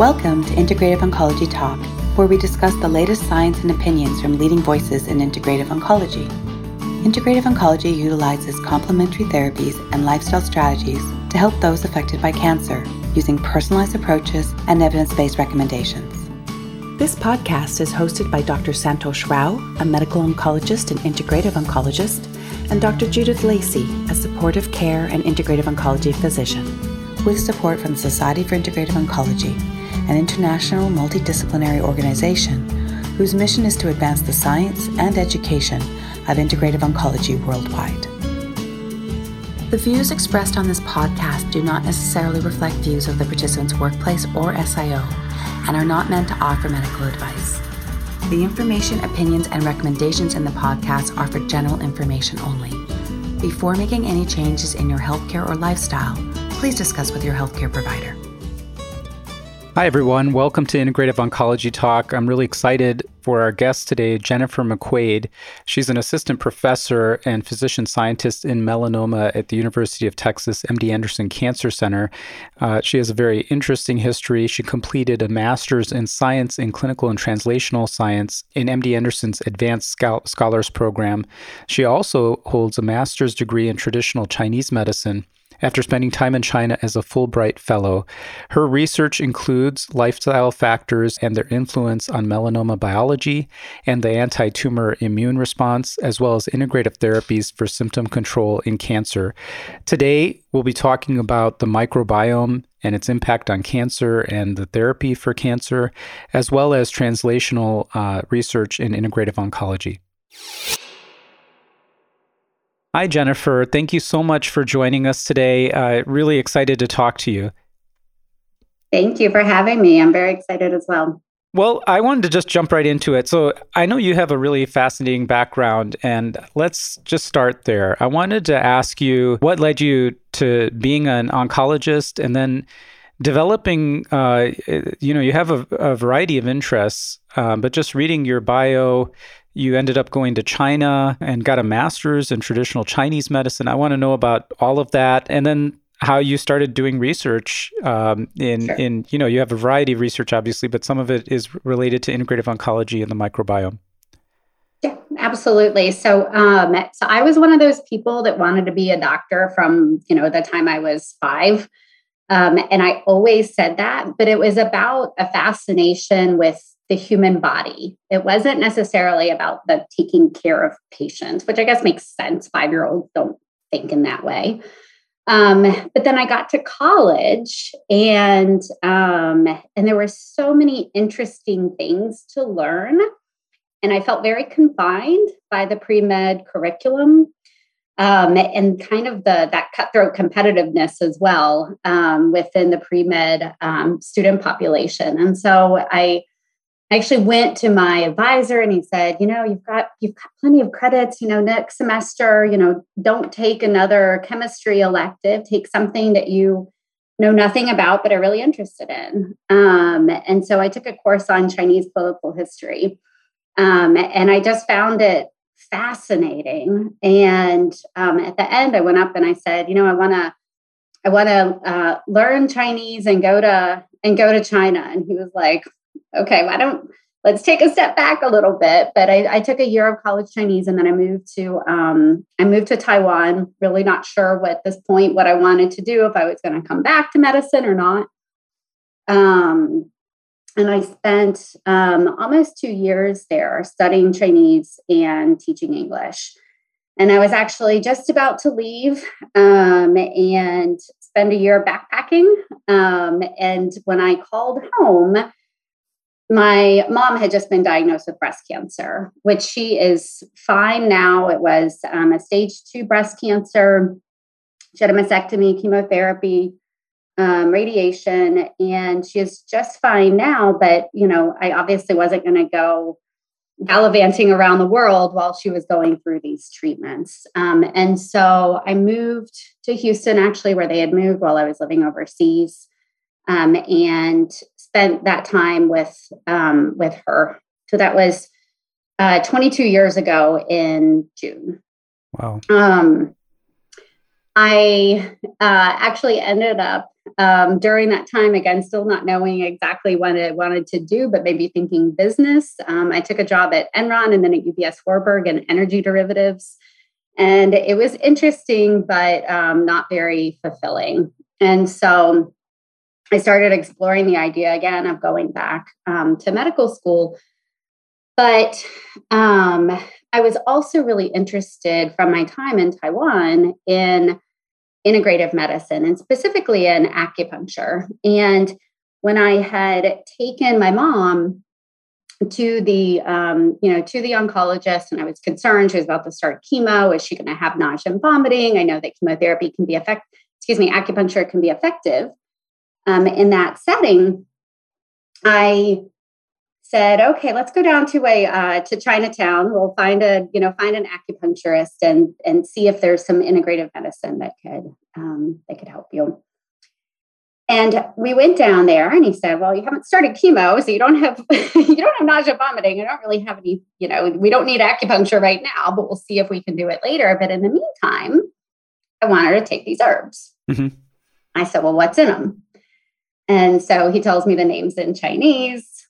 Welcome to Integrative Oncology Talk, where we discuss the latest science and opinions from leading voices in integrative oncology. Integrative oncology utilizes complementary therapies and lifestyle strategies to help those affected by cancer using personalized approaches and evidence based recommendations. This podcast is hosted by Dr. Santosh Rao, a medical oncologist and integrative oncologist, and Dr. Judith Lacey, a supportive care and integrative oncology physician, with support from the Society for Integrative Oncology an international multidisciplinary organization whose mission is to advance the science and education of integrative oncology worldwide. The views expressed on this podcast do not necessarily reflect views of the participant's workplace or SIO and are not meant to offer medical advice. The information, opinions, and recommendations in the podcast are for general information only. Before making any changes in your healthcare or lifestyle, please discuss with your healthcare provider. Hi, everyone. Welcome to Integrative Oncology Talk. I'm really excited for our guest today, Jennifer McQuade. She's an assistant professor and physician scientist in melanoma at the University of Texas MD Anderson Cancer Center. Uh, she has a very interesting history. She completed a master's in science in clinical and translational science in MD Anderson's Advanced Scholars Program. She also holds a master's degree in traditional Chinese medicine after spending time in China as a Fulbright Fellow. Her research includes lifestyle factors and their influence on melanoma biology and the anti tumor immune response, as well as integrative therapies for symptom control in cancer. Today, we'll be talking about the microbiome and its impact on cancer and the therapy for cancer, as well as translational uh, research in integrative oncology. Hi, Jennifer. Thank you so much for joining us today. Uh, really excited to talk to you. Thank you for having me. I'm very excited as well. Well, I wanted to just jump right into it. So, I know you have a really fascinating background, and let's just start there. I wanted to ask you what led you to being an oncologist and then developing, uh, you know, you have a, a variety of interests, um, but just reading your bio, you ended up going to China and got a master's in traditional Chinese medicine. I want to know about all of that. And then how you started doing research um, in sure. in you know you have a variety of research obviously but some of it is related to integrative oncology and the microbiome yeah absolutely so um, so i was one of those people that wanted to be a doctor from you know the time i was five um, and i always said that but it was about a fascination with the human body. It wasn't necessarily about the taking care of patients, which I guess makes sense. Five year olds don't think in that way. Um, but then I got to college, and um, and there were so many interesting things to learn, and I felt very confined by the pre med curriculum. Um, and kind of the that cutthroat competitiveness as well um, within the pre med um, student population, and so I I actually went to my advisor and he said, you know, you've got you've got plenty of credits, you know, next semester, you know, don't take another chemistry elective, take something that you know nothing about but are really interested in. Um, and so I took a course on Chinese political history. Um, and I just found it fascinating. And um, at the end, I went up and I said, you know, I want to I want to uh, learn Chinese and go to and go to China. And he was like, okay, why don't let's take a step back a little bit. But I, I took a year of college Chinese and then I moved to um, I moved to Taiwan, really not sure what at this point what I wanted to do, if I was going to come back to medicine or not. Um, and I spent um, almost two years there studying Chinese and teaching English. And I was actually just about to leave um, and spend a year backpacking. Um, and when I called home, my mom had just been diagnosed with breast cancer, which she is fine now. It was um, a stage two breast cancer. She had a mastectomy, chemotherapy, um, radiation, and she is just fine now. But, you know, I obviously wasn't going to go gallivanting around the world while she was going through these treatments. Um, and so I moved to Houston, actually, where they had moved while I was living overseas. Um, and spent that time with um, with her. So that was uh, 22 years ago in June. Wow. Um, I uh, actually ended up um, during that time, again, still not knowing exactly what I wanted to do, but maybe thinking business. Um, I took a job at Enron and then at UBS Warburg in energy derivatives. And it was interesting, but um, not very fulfilling. And so I started exploring the idea again of going back um, to medical school. But um, I was also really interested from my time in Taiwan in integrative medicine and specifically in acupuncture. And when I had taken my mom to the um, you know to the oncologist and i was concerned she was about to start chemo is she going to have nausea and vomiting i know that chemotherapy can be effective excuse me acupuncture can be effective um, in that setting i said, okay, let's go down to a uh, to Chinatown. We'll find a you know find an acupuncturist and and see if there's some integrative medicine that could um, that could help you. And we went down there, and he said, "Well, you haven't started chemo, so you don't have you don't have nausea, vomiting. You don't really have any. You know, we don't need acupuncture right now, but we'll see if we can do it later. But in the meantime, I want her to take these herbs." Mm-hmm. I said, "Well, what's in them?" And so he tells me the names in Chinese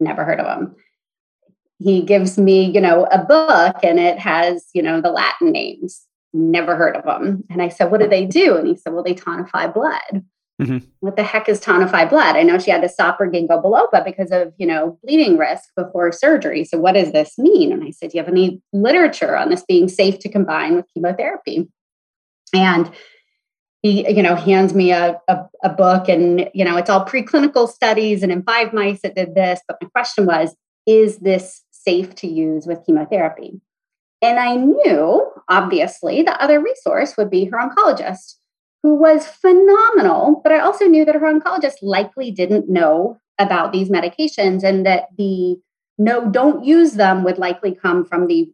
never heard of them. He gives me, you know, a book and it has, you know, the Latin names. Never heard of them. And I said, What do they do? And he said, Well, they tonify blood. Mm-hmm. What the heck is tonify blood? I know she had to stop her ginkgo biloba because of, you know, bleeding risk before surgery. So what does this mean? And I said, Do you have any literature on this being safe to combine with chemotherapy? And he you know hands me a, a, a, book and you know it's all preclinical studies and in five mice it did this. But my question was is this safe to use with chemotherapy? And i knew obviously the other resource would be her oncologist who was phenomenal but i also knew that her oncologist likely didn't know about these medications and that the no don't use them would likely come from the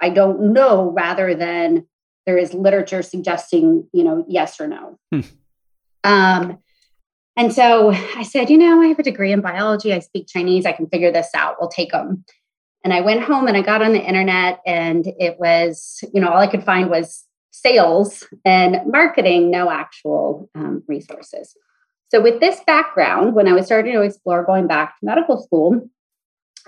i don't know rather than there is literature suggesting, you know, yes or no. Hmm. Um, and so I said, you know, I have a degree in biology. I speak Chinese. I can figure this out. We'll take them. And I went home and I got on the internet, and it was, you know, all I could find was sales and marketing, no actual um, resources. So, with this background, when I was starting to explore going back to medical school,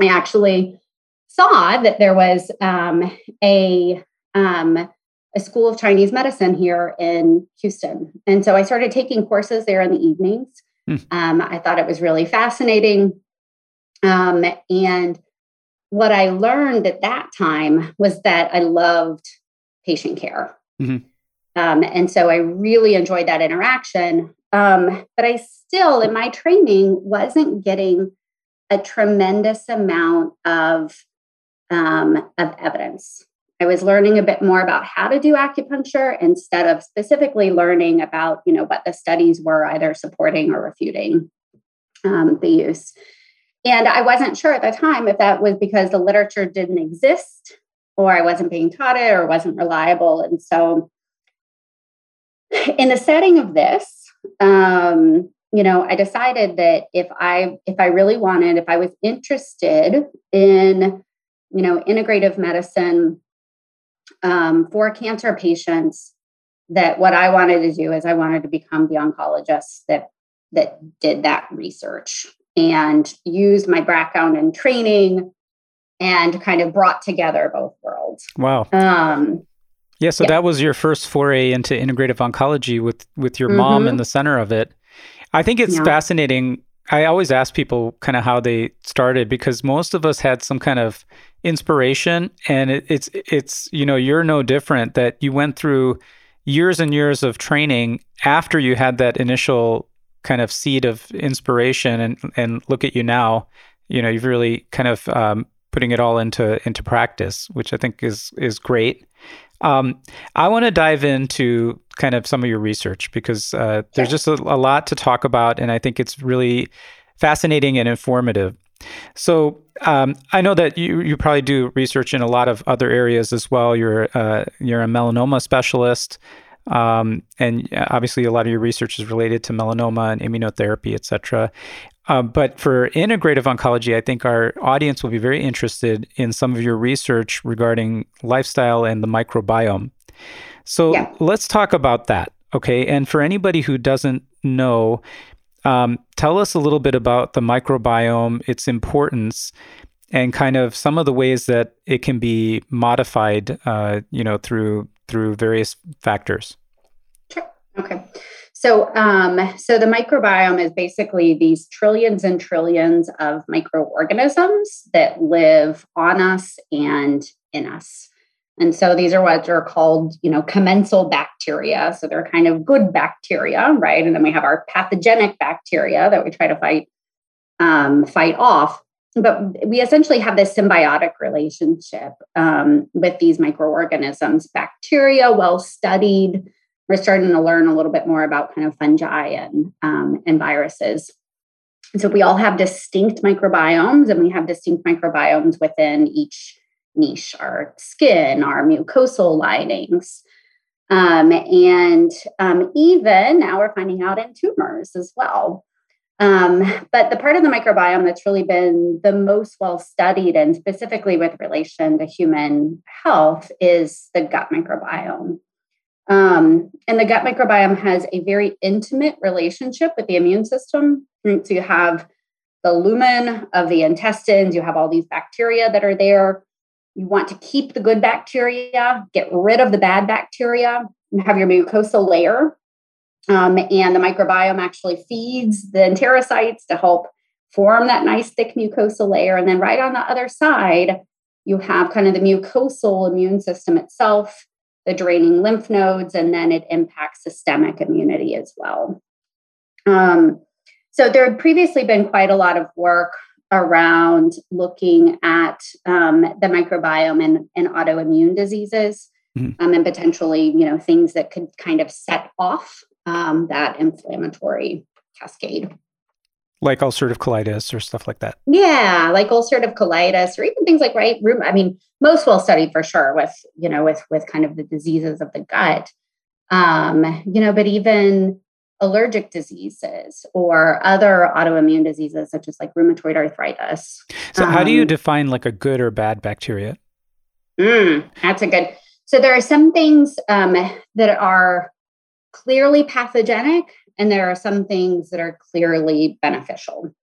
I actually saw that there was um, a um, a school of Chinese medicine here in Houston. And so I started taking courses there in the evenings. Mm. Um, I thought it was really fascinating. Um, and what I learned at that time was that I loved patient care. Mm-hmm. Um, and so I really enjoyed that interaction. Um, but I still, in my training, wasn't getting a tremendous amount of, um, of evidence. I was learning a bit more about how to do acupuncture instead of specifically learning about, you know, what the studies were either supporting or refuting um, the use. And I wasn't sure at the time if that was because the literature didn't exist or I wasn't being taught it or wasn't reliable. And so, in the setting of this, um, you know, I decided that if I if I really wanted, if I was interested in, you know, integrative medicine um, for cancer patients that what I wanted to do is I wanted to become the oncologist that that did that research and used my background and training and kind of brought together both worlds. Wow. Um, yeah, so yeah. that was your first foray into integrative oncology with with your mm-hmm. mom in the center of it. I think it's yeah. fascinating. I always ask people kind of how they started because most of us had some kind of inspiration and it, it's it's you know you're no different that you went through years and years of training after you had that initial kind of seed of inspiration and and look at you now you know you've really kind of um, putting it all into into practice which i think is is great um, i want to dive into kind of some of your research because uh, there's just a, a lot to talk about and i think it's really fascinating and informative so um, I know that you you probably do research in a lot of other areas as well. You're uh, you're a melanoma specialist, um, and obviously a lot of your research is related to melanoma and immunotherapy, et cetera. Uh, but for integrative oncology, I think our audience will be very interested in some of your research regarding lifestyle and the microbiome. So yeah. let's talk about that. Okay. And for anybody who doesn't know, um, tell us a little bit about the microbiome, its importance, and kind of some of the ways that it can be modified, uh, you know, through through various factors. Sure. Okay. So, um, so the microbiome is basically these trillions and trillions of microorganisms that live on us and in us. And so these are what are called, you know, commensal bacteria. So they're kind of good bacteria, right? And then we have our pathogenic bacteria that we try to fight um, fight off. But we essentially have this symbiotic relationship um, with these microorganisms. Bacteria, well studied. We're starting to learn a little bit more about kind of fungi and um, and viruses. And so we all have distinct microbiomes, and we have distinct microbiomes within each niche our skin, our mucosal linings. Um, and um, even now we're finding out in tumors as well. Um, but the part of the microbiome that's really been the most well studied and specifically with relation to human health is the gut microbiome. Um, and the gut microbiome has a very intimate relationship with the immune system. So you have the lumen of the intestines, you have all these bacteria that are there. You want to keep the good bacteria, get rid of the bad bacteria, you have your mucosal layer. Um, and the microbiome actually feeds the enterocytes to help form that nice thick mucosal layer. And then right on the other side, you have kind of the mucosal immune system itself, the draining lymph nodes, and then it impacts systemic immunity as well. Um, so there had previously been quite a lot of work around looking at um, the microbiome and, and autoimmune diseases mm-hmm. um, and potentially you know things that could kind of set off um, that inflammatory cascade like ulcerative colitis or stuff like that yeah like ulcerative colitis or even things like right room i mean most well studied for sure with you know with with kind of the diseases of the gut um you know but even allergic diseases or other autoimmune diseases such as like rheumatoid arthritis. So um, how do you um, define like a good or bad bacteria? Mm, that's a good. So there are some things um, that are clearly pathogenic and there are some things that are clearly beneficial.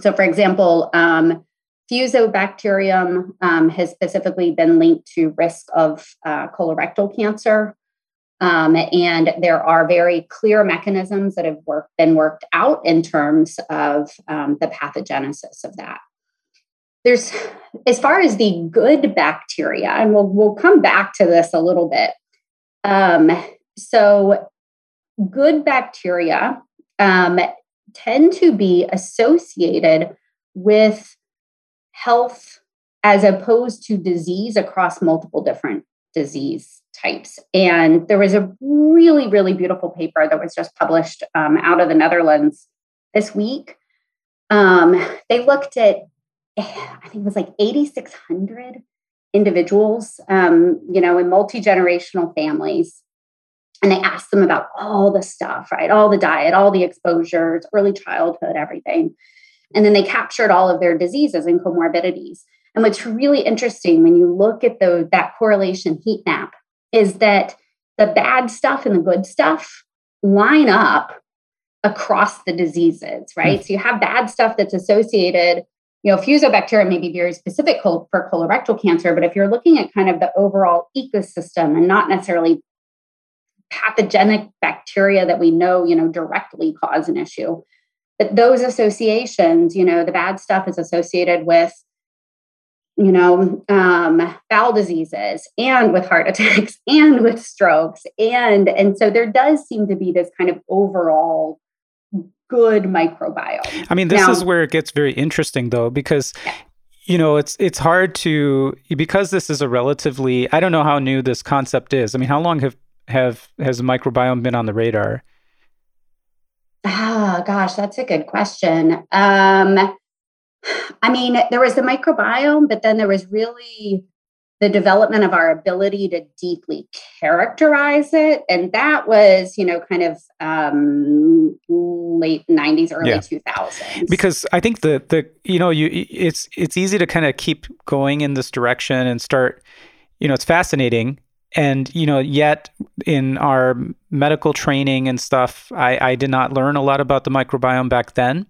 So for example, um, Fusobacterium um, has specifically been linked to risk of uh, colorectal cancer um, and there are very clear mechanisms that have work, been worked out in terms of um, the pathogenesis of that. There's, as far as the good bacteria, and we'll, we'll come back to this a little bit. Um, so, good bacteria um, tend to be associated with health as opposed to disease across multiple different disease types. And there was a really, really beautiful paper that was just published um, out of the Netherlands this week. Um, they looked at, I think it was like 8,600 individuals, um, you know, in multi generational families. And they asked them about all the stuff, right? All the diet, all the exposures, early childhood, everything. And then they captured all of their diseases and comorbidities. And what's really interesting when you look at the, that correlation heat map is that the bad stuff and the good stuff line up across the diseases, right? Mm. So you have bad stuff that's associated, you know, fusobacteria may be very specific for colorectal cancer, but if you're looking at kind of the overall ecosystem and not necessarily pathogenic bacteria that we know, you know, directly cause an issue, but those associations, you know, the bad stuff is associated with you know, um, bowel diseases and with heart attacks and with strokes. And, and so there does seem to be this kind of overall good microbiome. I mean, this now, is where it gets very interesting though, because yeah. you know, it's it's hard to because this is a relatively I don't know how new this concept is. I mean, how long have have has the microbiome been on the radar? Ah, oh, gosh, that's a good question. Um, I mean, there was the microbiome, but then there was really the development of our ability to deeply characterize it. And that was, you know, kind of um, late 90s, early yeah. 2000s. Because I think the, the, you know, you, it's, it's easy to kind of keep going in this direction and start, you know, it's fascinating and you know yet in our medical training and stuff I, I did not learn a lot about the microbiome back then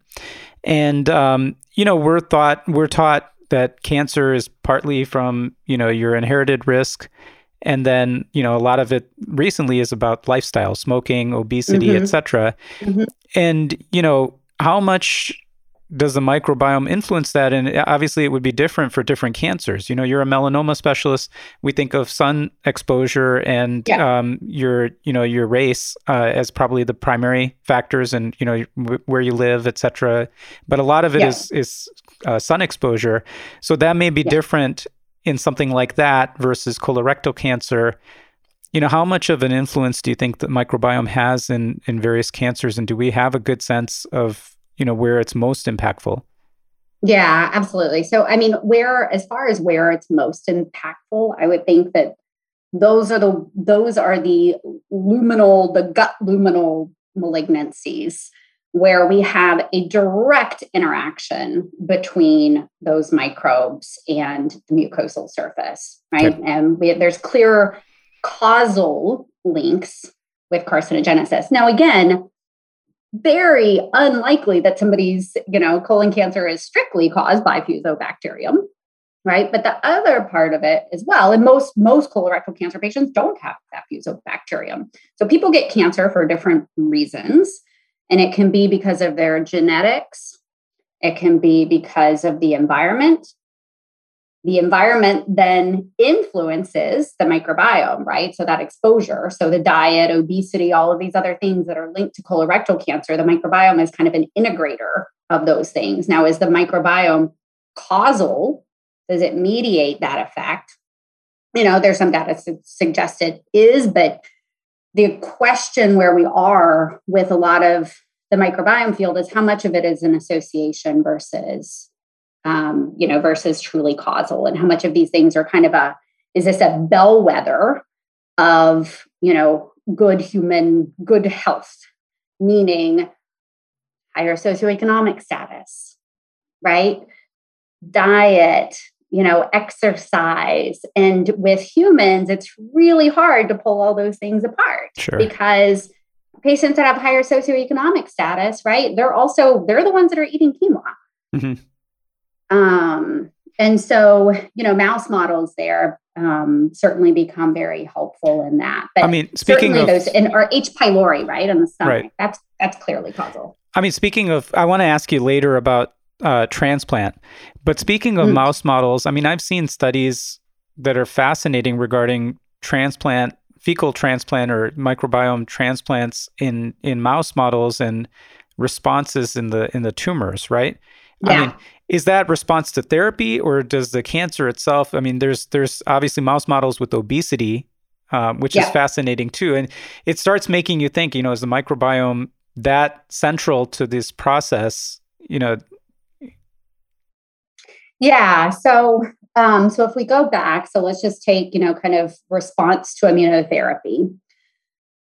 and um, you know we're thought we're taught that cancer is partly from you know your inherited risk and then you know a lot of it recently is about lifestyle smoking obesity mm-hmm. etc mm-hmm. and you know how much does the microbiome influence that? And obviously, it would be different for different cancers. You know, you're a melanoma specialist. We think of sun exposure and yeah. um, your, you know, your race uh, as probably the primary factors, and you know w- where you live, et cetera. But a lot of it yeah. is is uh, sun exposure. So that may be yeah. different in something like that versus colorectal cancer. You know, how much of an influence do you think the microbiome has in in various cancers, and do we have a good sense of you know where it's most impactful. Yeah absolutely. So i mean where as far as where it's most impactful i would think that those are the those are the luminal the gut luminal malignancies where we have a direct interaction between those microbes and the mucosal surface right? Okay. and we, there's clear causal links with carcinogenesis. Now again very unlikely that somebody's, you know, colon cancer is strictly caused by fusobacterium, right? But the other part of it as well, and most most colorectal cancer patients don't have that fusobacterium. So people get cancer for different reasons, and it can be because of their genetics, it can be because of the environment, the environment then influences the microbiome, right? So that exposure, so the diet, obesity, all of these other things that are linked to colorectal cancer, the microbiome is kind of an integrator of those things. Now, is the microbiome causal? Does it mediate that effect? You know, there's some data su- suggested is, but the question where we are with a lot of the microbiome field is how much of it is an association versus um, you know, versus truly causal, and how much of these things are kind of a is this a bellwether of you know good human good health, meaning higher socioeconomic status, right? Diet, you know, exercise. And with humans, it's really hard to pull all those things apart sure. because patients that have higher socioeconomic status, right? They're also they're the ones that are eating quinoa. Mm-hmm. Um, and so, you know, mouse models there um, certainly become very helpful in that. But I mean, speaking of those, and or H. pylori, right, on the stomach, right. that's that's clearly causal. I mean, speaking of, I want to ask you later about uh, transplant, but speaking of mm. mouse models, I mean, I've seen studies that are fascinating regarding transplant, fecal transplant, or microbiome transplants in in mouse models and responses in the in the tumors, right? Yeah. I mean, is that response to therapy or does the cancer itself? I mean, there's there's obviously mouse models with obesity, um, which yeah. is fascinating too, and it starts making you think. You know, is the microbiome that central to this process? You know. Yeah. So um, so if we go back, so let's just take you know kind of response to immunotherapy.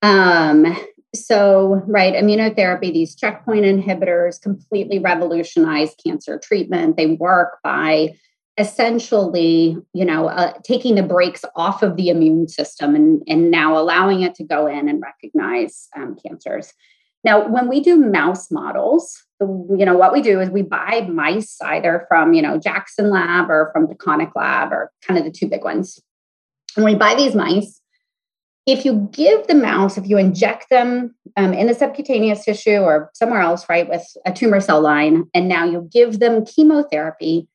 Um, so, right, immunotherapy, these checkpoint inhibitors completely revolutionize cancer treatment. They work by essentially, you know, uh, taking the brakes off of the immune system and, and now allowing it to go in and recognize um, cancers. Now, when we do mouse models, the, you know, what we do is we buy mice either from, you know, Jackson Lab or from Taconic Lab or kind of the two big ones. And we buy these mice if you give the mouse, if you inject them um, in the subcutaneous tissue or somewhere else, right, with a tumor cell line, and now you give them chemotherapy,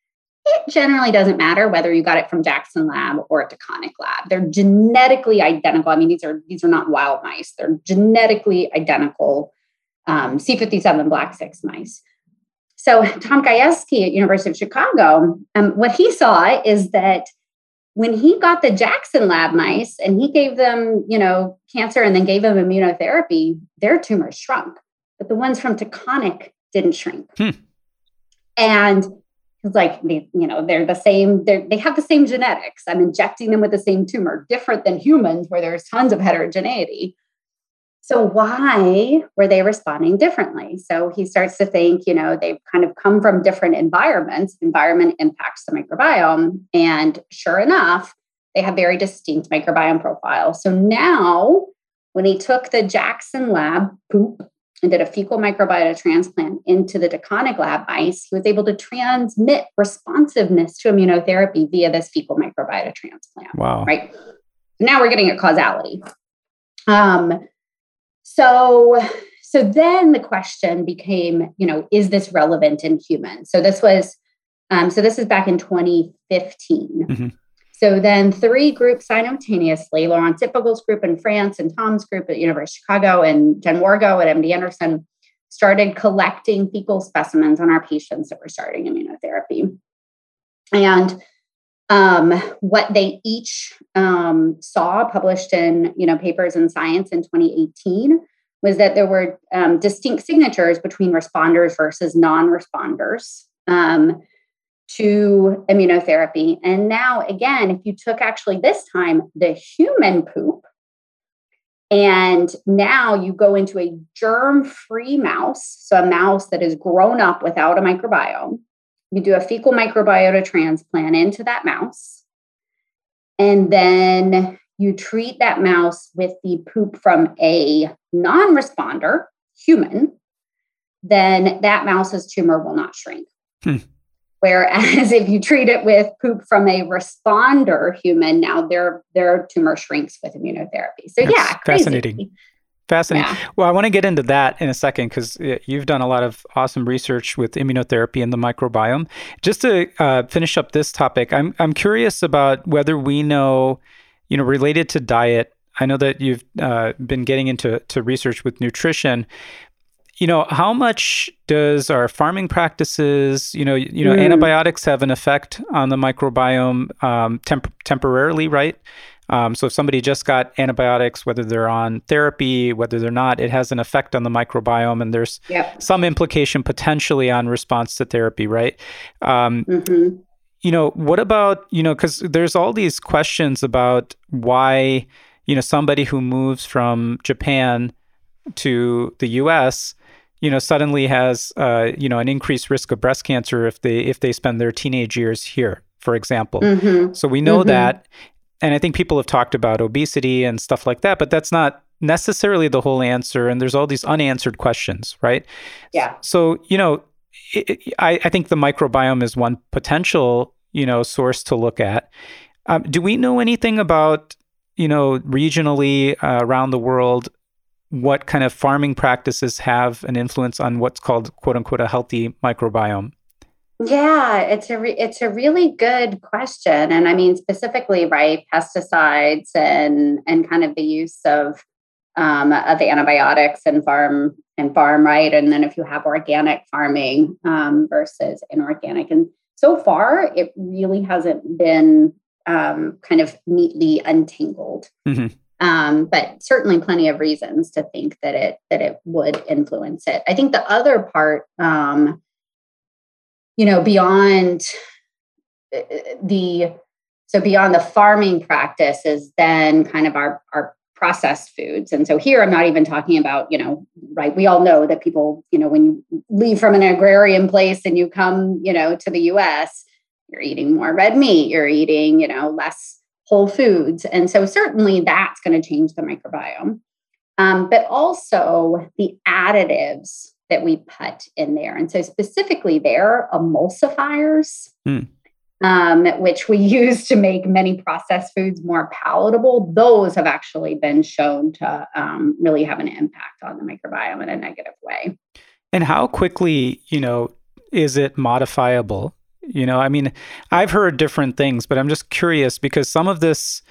it generally doesn't matter whether you got it from Jackson Lab or a Taconic Lab. They're genetically identical. I mean, these are these are not wild mice. They're genetically identical um, C57 black 6 mice. So Tom Gajewski at University of Chicago, um, what he saw is that when he got the Jackson lab mice and he gave them, you know, cancer and then gave them immunotherapy, their tumors shrunk, but the ones from Taconic didn't shrink. Hmm. And it's like, they, you know, they're the same, they're, they have the same genetics. I'm injecting them with the same tumor, different than humans where there's tons of heterogeneity. So, why were they responding differently? So, he starts to think, you know, they've kind of come from different environments. Environment impacts the microbiome. And sure enough, they have very distinct microbiome profiles. So now, when he took the Jackson lab poop and did a fecal microbiota transplant into the Taconic lab mice, he was able to transmit responsiveness to immunotherapy via this fecal microbiota transplant. Wow. Right. Now we're getting at causality. Um, so so then the question became, you know, is this relevant in humans? So this was, um, so this is back in 2015. Mm-hmm. So then three groups simultaneously, Laurent Zitvogel's group in France and Tom's group at University of Chicago and Jen Wargo at MD Anderson started collecting fecal specimens on our patients that were starting immunotherapy. And um, what they each um, saw published in you know papers in Science in 2018 was that there were um, distinct signatures between responders versus non-responders. Um, to immunotherapy. And now, again, if you took actually this time the human poop, and now you go into a germ free mouse, so a mouse that is grown up without a microbiome, you do a fecal microbiota transplant into that mouse. And then you treat that mouse with the poop from a non responder, human, then that mouse's tumor will not shrink. Hmm. Whereas if you treat it with poop from a responder human, now their their tumor shrinks with immunotherapy. So That's yeah, crazy. fascinating. Fascinating. Yeah. Well, I want to get into that in a second because uh, you've done a lot of awesome research with immunotherapy and the microbiome. Just to uh, finish up this topic, I'm I'm curious about whether we know, you know, related to diet. I know that you've uh, been getting into to research with nutrition, you know, how much does our farming practices, you know, you know, mm. antibiotics have an effect on the microbiome um, temp- temporarily, right? Um, so if somebody just got antibiotics, whether they're on therapy, whether they're not, it has an effect on the microbiome, and there's yep. some implication potentially on response to therapy, right? Um, mm-hmm. You know, what about you know, because there's all these questions about why you know somebody who moves from Japan to the U.S you know suddenly has uh, you know an increased risk of breast cancer if they if they spend their teenage years here for example mm-hmm. so we know mm-hmm. that and i think people have talked about obesity and stuff like that but that's not necessarily the whole answer and there's all these unanswered questions right? Yeah. So you know it, it, I, I think the microbiome is one potential you know source to look at. Um, do we know anything about you know regionally uh, around the world what kind of farming practices have an influence on what's called quote unquote a healthy microbiome? Yeah, it's a re- it's a really good question, and I mean specifically, right, pesticides and and kind of the use of um, of antibiotics and farm and farm, right, and then if you have organic farming um, versus inorganic, and so far it really hasn't been um, kind of neatly untangled. Mm-hmm. Um, but certainly plenty of reasons to think that it that it would influence it. I think the other part, um, you know, beyond uh, the so beyond the farming practice is then kind of our our processed foods. And so here I'm not even talking about, you know, right, we all know that people, you know, when you leave from an agrarian place and you come, you know, to the US, you're eating more red meat, you're eating, you know, less whole foods. And so, certainly, that's going to change the microbiome. Um, but also the additives that we put in there. And so, specifically, there, emulsifiers, mm. um, which we use to make many processed foods more palatable, those have actually been shown to um, really have an impact on the microbiome in a negative way. And how quickly, you know, is it modifiable? You know, I mean, I've heard different things, but I'm just curious because some of this,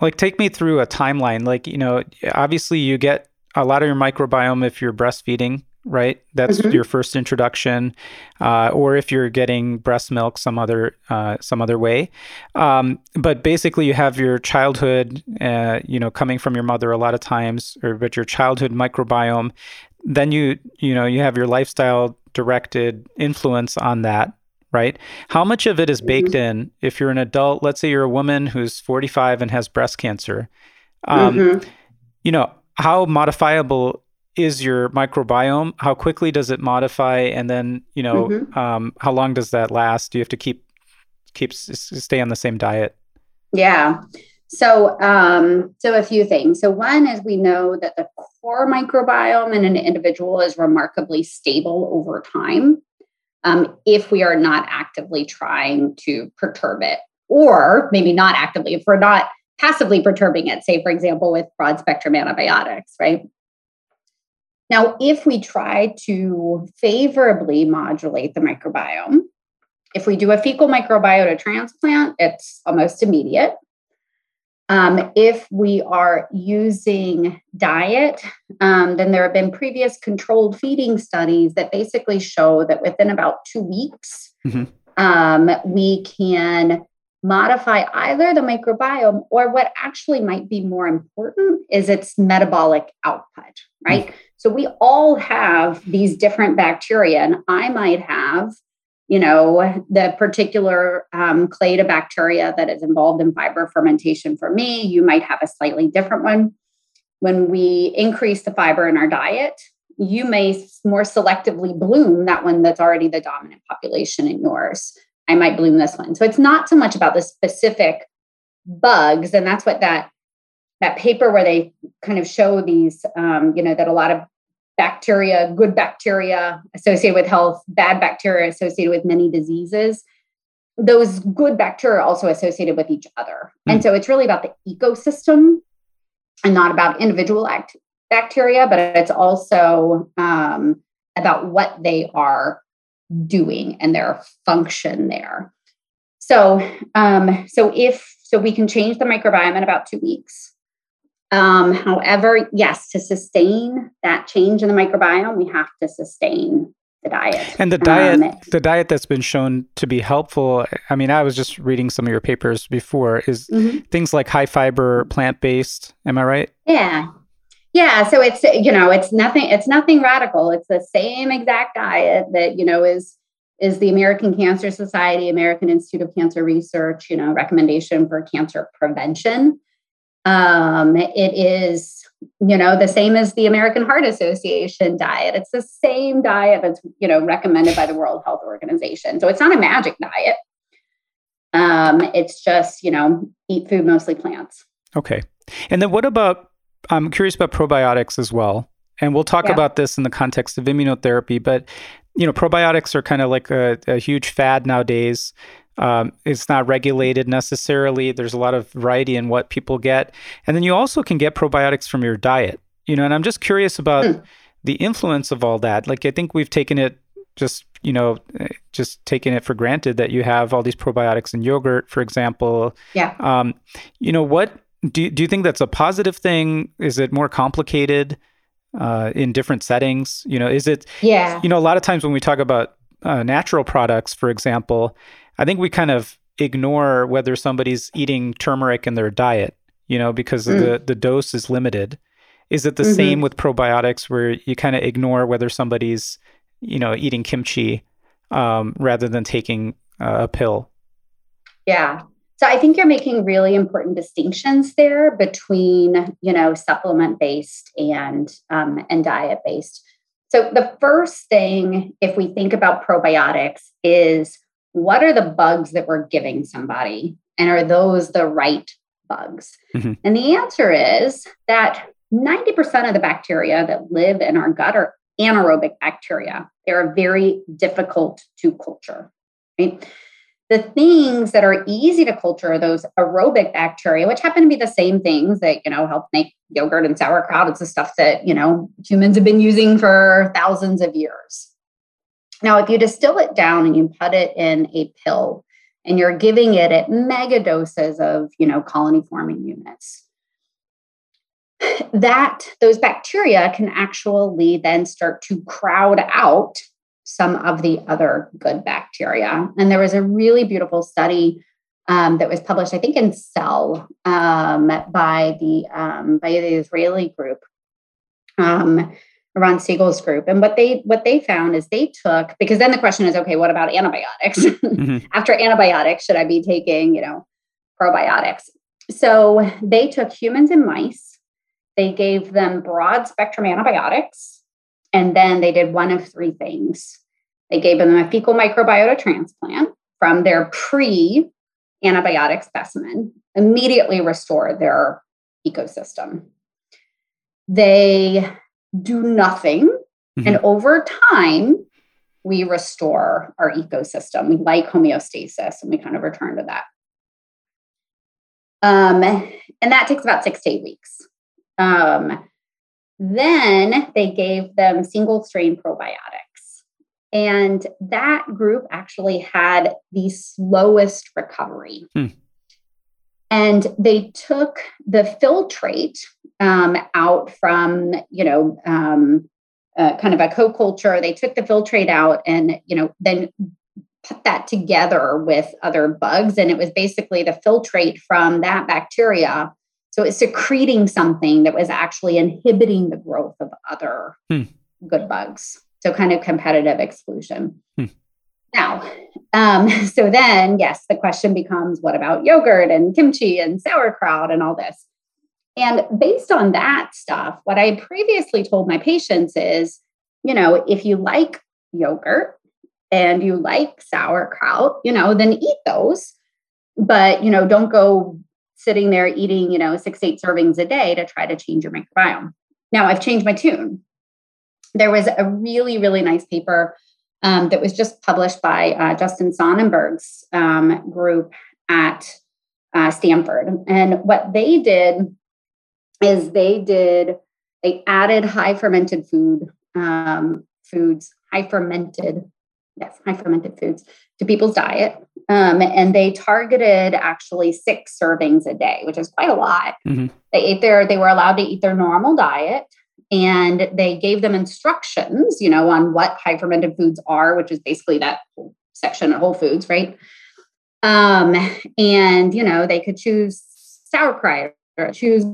like, take me through a timeline. Like, you know, obviously you get a lot of your microbiome if you're breastfeeding, right? That's mm-hmm. your first introduction, uh, or if you're getting breast milk some other uh, some other way. Um, but basically, you have your childhood, uh, you know, coming from your mother a lot of times, or but your childhood microbiome. Then you you know you have your lifestyle directed influence on that right? How much of it is baked mm-hmm. in if you're an adult? Let's say you're a woman who's 45 and has breast cancer. Um, mm-hmm. You know, how modifiable is your microbiome? How quickly does it modify? And then, you know, mm-hmm. um, how long does that last? Do you have to keep keep stay on the same diet? Yeah. So, um, so a few things. So, one is we know that the core microbiome in an individual is remarkably stable over time um, if we are not actively trying to perturb it, or maybe not actively, if we're not passively perturbing it, say, for example, with broad spectrum antibiotics, right? Now, if we try to favorably modulate the microbiome, if we do a fecal microbiota transplant, it's almost immediate. Um, if we are using diet, um, then there have been previous controlled feeding studies that basically show that within about two weeks, mm-hmm. um, we can modify either the microbiome or what actually might be more important is its metabolic output, right? Mm-hmm. So we all have these different bacteria, and I might have you know, the particular um, clade of bacteria that is involved in fiber fermentation for me, you might have a slightly different one. When we increase the fiber in our diet, you may more selectively bloom that one that's already the dominant population in yours. I might bloom this one. So it's not so much about the specific bugs, and that's what that that paper where they kind of show these, um, you know, that a lot of bacteria, good bacteria associated with health, bad bacteria associated with many diseases. Those good bacteria are also associated with each other. Mm. And so it's really about the ecosystem and not about individual act- bacteria, but it's also um, about what they are doing and their function there. So, um, so if so, we can change the microbiome in about two weeks. Um, however, yes, to sustain that change in the microbiome, we have to sustain the diet. And the diet, um, the diet that's been shown to be helpful. I mean, I was just reading some of your papers before. Is mm-hmm. things like high fiber, plant based. Am I right? Yeah, yeah. So it's you know it's nothing. It's nothing radical. It's the same exact diet that you know is is the American Cancer Society, American Institute of Cancer Research, you know, recommendation for cancer prevention. Um, it is, you know, the same as the American Heart Association diet. It's the same diet that's, you know, recommended by the World Health Organization. So it's not a magic diet. Um, it's just, you know, eat food, mostly plants. Okay. And then what about, I'm curious about probiotics as well. And we'll talk yeah. about this in the context of immunotherapy, but you know, probiotics are kind of like a, a huge fad nowadays. Um, it's not regulated necessarily. There's a lot of variety in what people get, and then you also can get probiotics from your diet. You know, and I'm just curious about mm. the influence of all that. Like, I think we've taken it just you know just taking it for granted that you have all these probiotics in yogurt, for example. Yeah. Um, you know what? Do do you think that's a positive thing? Is it more complicated? Uh, in different settings, you know, is it? Yeah. You know, a lot of times when we talk about uh, natural products, for example, I think we kind of ignore whether somebody's eating turmeric in their diet, you know, because mm. the, the dose is limited. Is it the mm-hmm. same with probiotics where you kind of ignore whether somebody's, you know, eating kimchi um, rather than taking uh, a pill? Yeah. So I think you're making really important distinctions there between, you know, supplement based and um, and diet based. So the first thing, if we think about probiotics, is what are the bugs that we're giving somebody? And are those the right bugs? Mm-hmm. And the answer is that 90% of the bacteria that live in our gut are anaerobic bacteria. They're very difficult to culture. Right? The things that are easy to culture are those aerobic bacteria, which happen to be the same things that, you know, help make yogurt and sauerkraut. It's the stuff that, you know, humans have been using for thousands of years. Now, if you distill it down and you put it in a pill and you're giving it at mega doses of, you know, colony forming units, that those bacteria can actually then start to crowd out some of the other good bacteria. And there was a really beautiful study um, that was published, I think, in Cell um, by the um, by the Israeli group. Eran Segal's group. And what they what they found is they took because then the question is, okay, what about antibiotics? Mm-hmm. After antibiotics, should I be taking, you know, probiotics? So they took humans and mice, they gave them broad spectrum antibiotics, and then they did one of three things. They gave them a fecal microbiota transplant from their pre antibiotic specimen, immediately restored their ecosystem. They do nothing. Mm-hmm. And over time, we restore our ecosystem. We like homeostasis and we kind of return to that. Um, and that takes about six to eight weeks. Um, then they gave them single strain probiotics. And that group actually had the slowest recovery. Hmm. And they took the filtrate um, out from, you know, um, uh, kind of a co-culture. They took the filtrate out and, you know, then put that together with other bugs. And it was basically the filtrate from that bacteria. So it's secreting something that was actually inhibiting the growth of other hmm. good bugs. So kind of competitive exclusion. Hmm. Now, um, so then, yes, the question becomes what about yogurt and kimchi and sauerkraut and all this? And based on that stuff, what I previously told my patients is, you know, if you like yogurt and you like sauerkraut, you know, then eat those. But, you know, don't go sitting there eating, you know, six, eight servings a day to try to change your microbiome. Now I've changed my tune. There was a really, really nice paper um, that was just published by uh, Justin Sonnenberg's um, group at uh, Stanford. And what they did is they did, they added high fermented food, um, foods, high fermented, yes, high fermented foods to people's diet. Um, and they targeted actually six servings a day, which is quite a lot. Mm-hmm. They ate their, they were allowed to eat their normal diet and they gave them instructions, you know, on what high fermented foods are, which is basically that section at Whole Foods, right? Um, and you know, they could choose sauerkraut or choose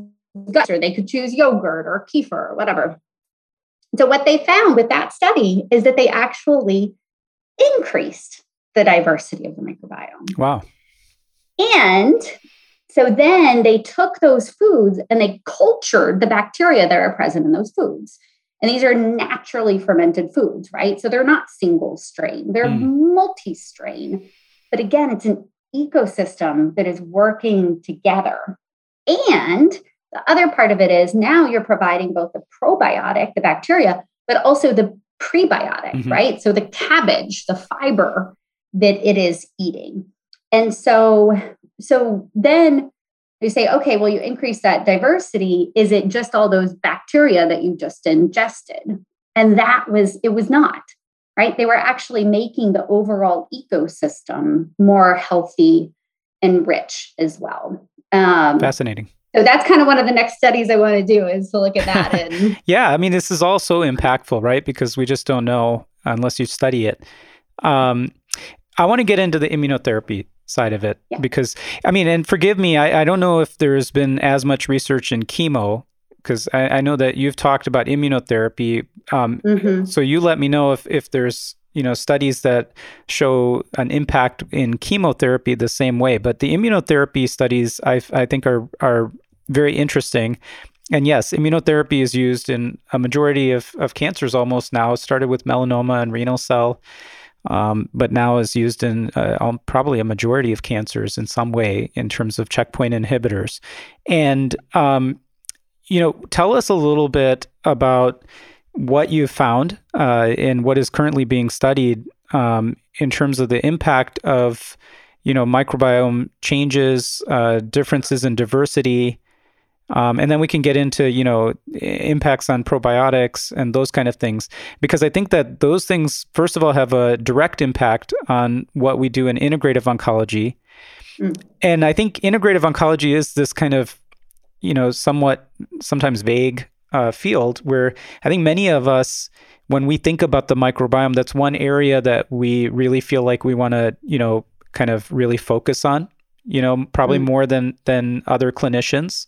guts, or they could choose yogurt or kefir or whatever. So what they found with that study is that they actually increased the diversity of the microbiome. Wow. And so then they took those foods and they cultured the bacteria that are present in those foods. And these are naturally fermented foods, right? So they're not single strain, they're mm. multi strain. But again, it's an ecosystem that is working together. And the other part of it is now you're providing both the probiotic, the bacteria, but also the prebiotic, mm-hmm. right? So the cabbage, the fiber that it is eating. And so so then you say, okay, well, you increase that diversity. Is it just all those bacteria that you just ingested? And that was, it was not, right? They were actually making the overall ecosystem more healthy and rich as well. Um, Fascinating. So that's kind of one of the next studies I want to do is to look at that. And yeah, I mean, this is all so impactful, right? Because we just don't know unless you study it. Um, I want to get into the immunotherapy side of it yeah. because I mean, and forgive me, I, I don't know if there's been as much research in chemo because I, I, know that you've talked about immunotherapy. Um, mm-hmm. So you let me know if if there's you know studies that show an impact in chemotherapy the same way, but the immunotherapy studies I I think are are very interesting. And yes, immunotherapy is used in a majority of, of cancers almost now. It started with melanoma and renal cell um, but now is used in uh, probably a majority of cancers in some way in terms of checkpoint inhibitors. And, um, you know, tell us a little bit about what you've found uh, and what is currently being studied um, in terms of the impact of, you know, microbiome changes, uh, differences in diversity, um, and then we can get into, you know, impacts on probiotics and those kind of things, because I think that those things, first of all, have a direct impact on what we do in integrative oncology. Mm. And I think integrative oncology is this kind of, you know, somewhat sometimes vague uh, field where I think many of us, when we think about the microbiome, that's one area that we really feel like we want to, you know, kind of really focus on. You know, probably mm. more than than other clinicians.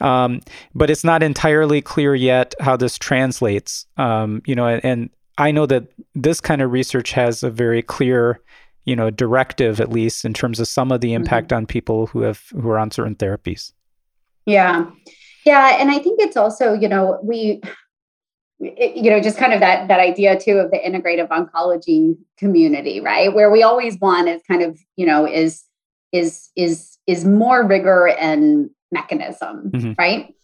Um, but it's not entirely clear yet how this translates. Um, you know, and, I know that this kind of research has a very clear, you know, directive at least in terms of some of the mm-hmm. impact mm-hmm. on people who have who are on certain therapies. Yeah, yeah, and I think it's also you know we. It, you know just kind of that that idea too of the integrative oncology community right where we always want is kind of you know is is is is more rigor and mechanism, mm-hmm. right?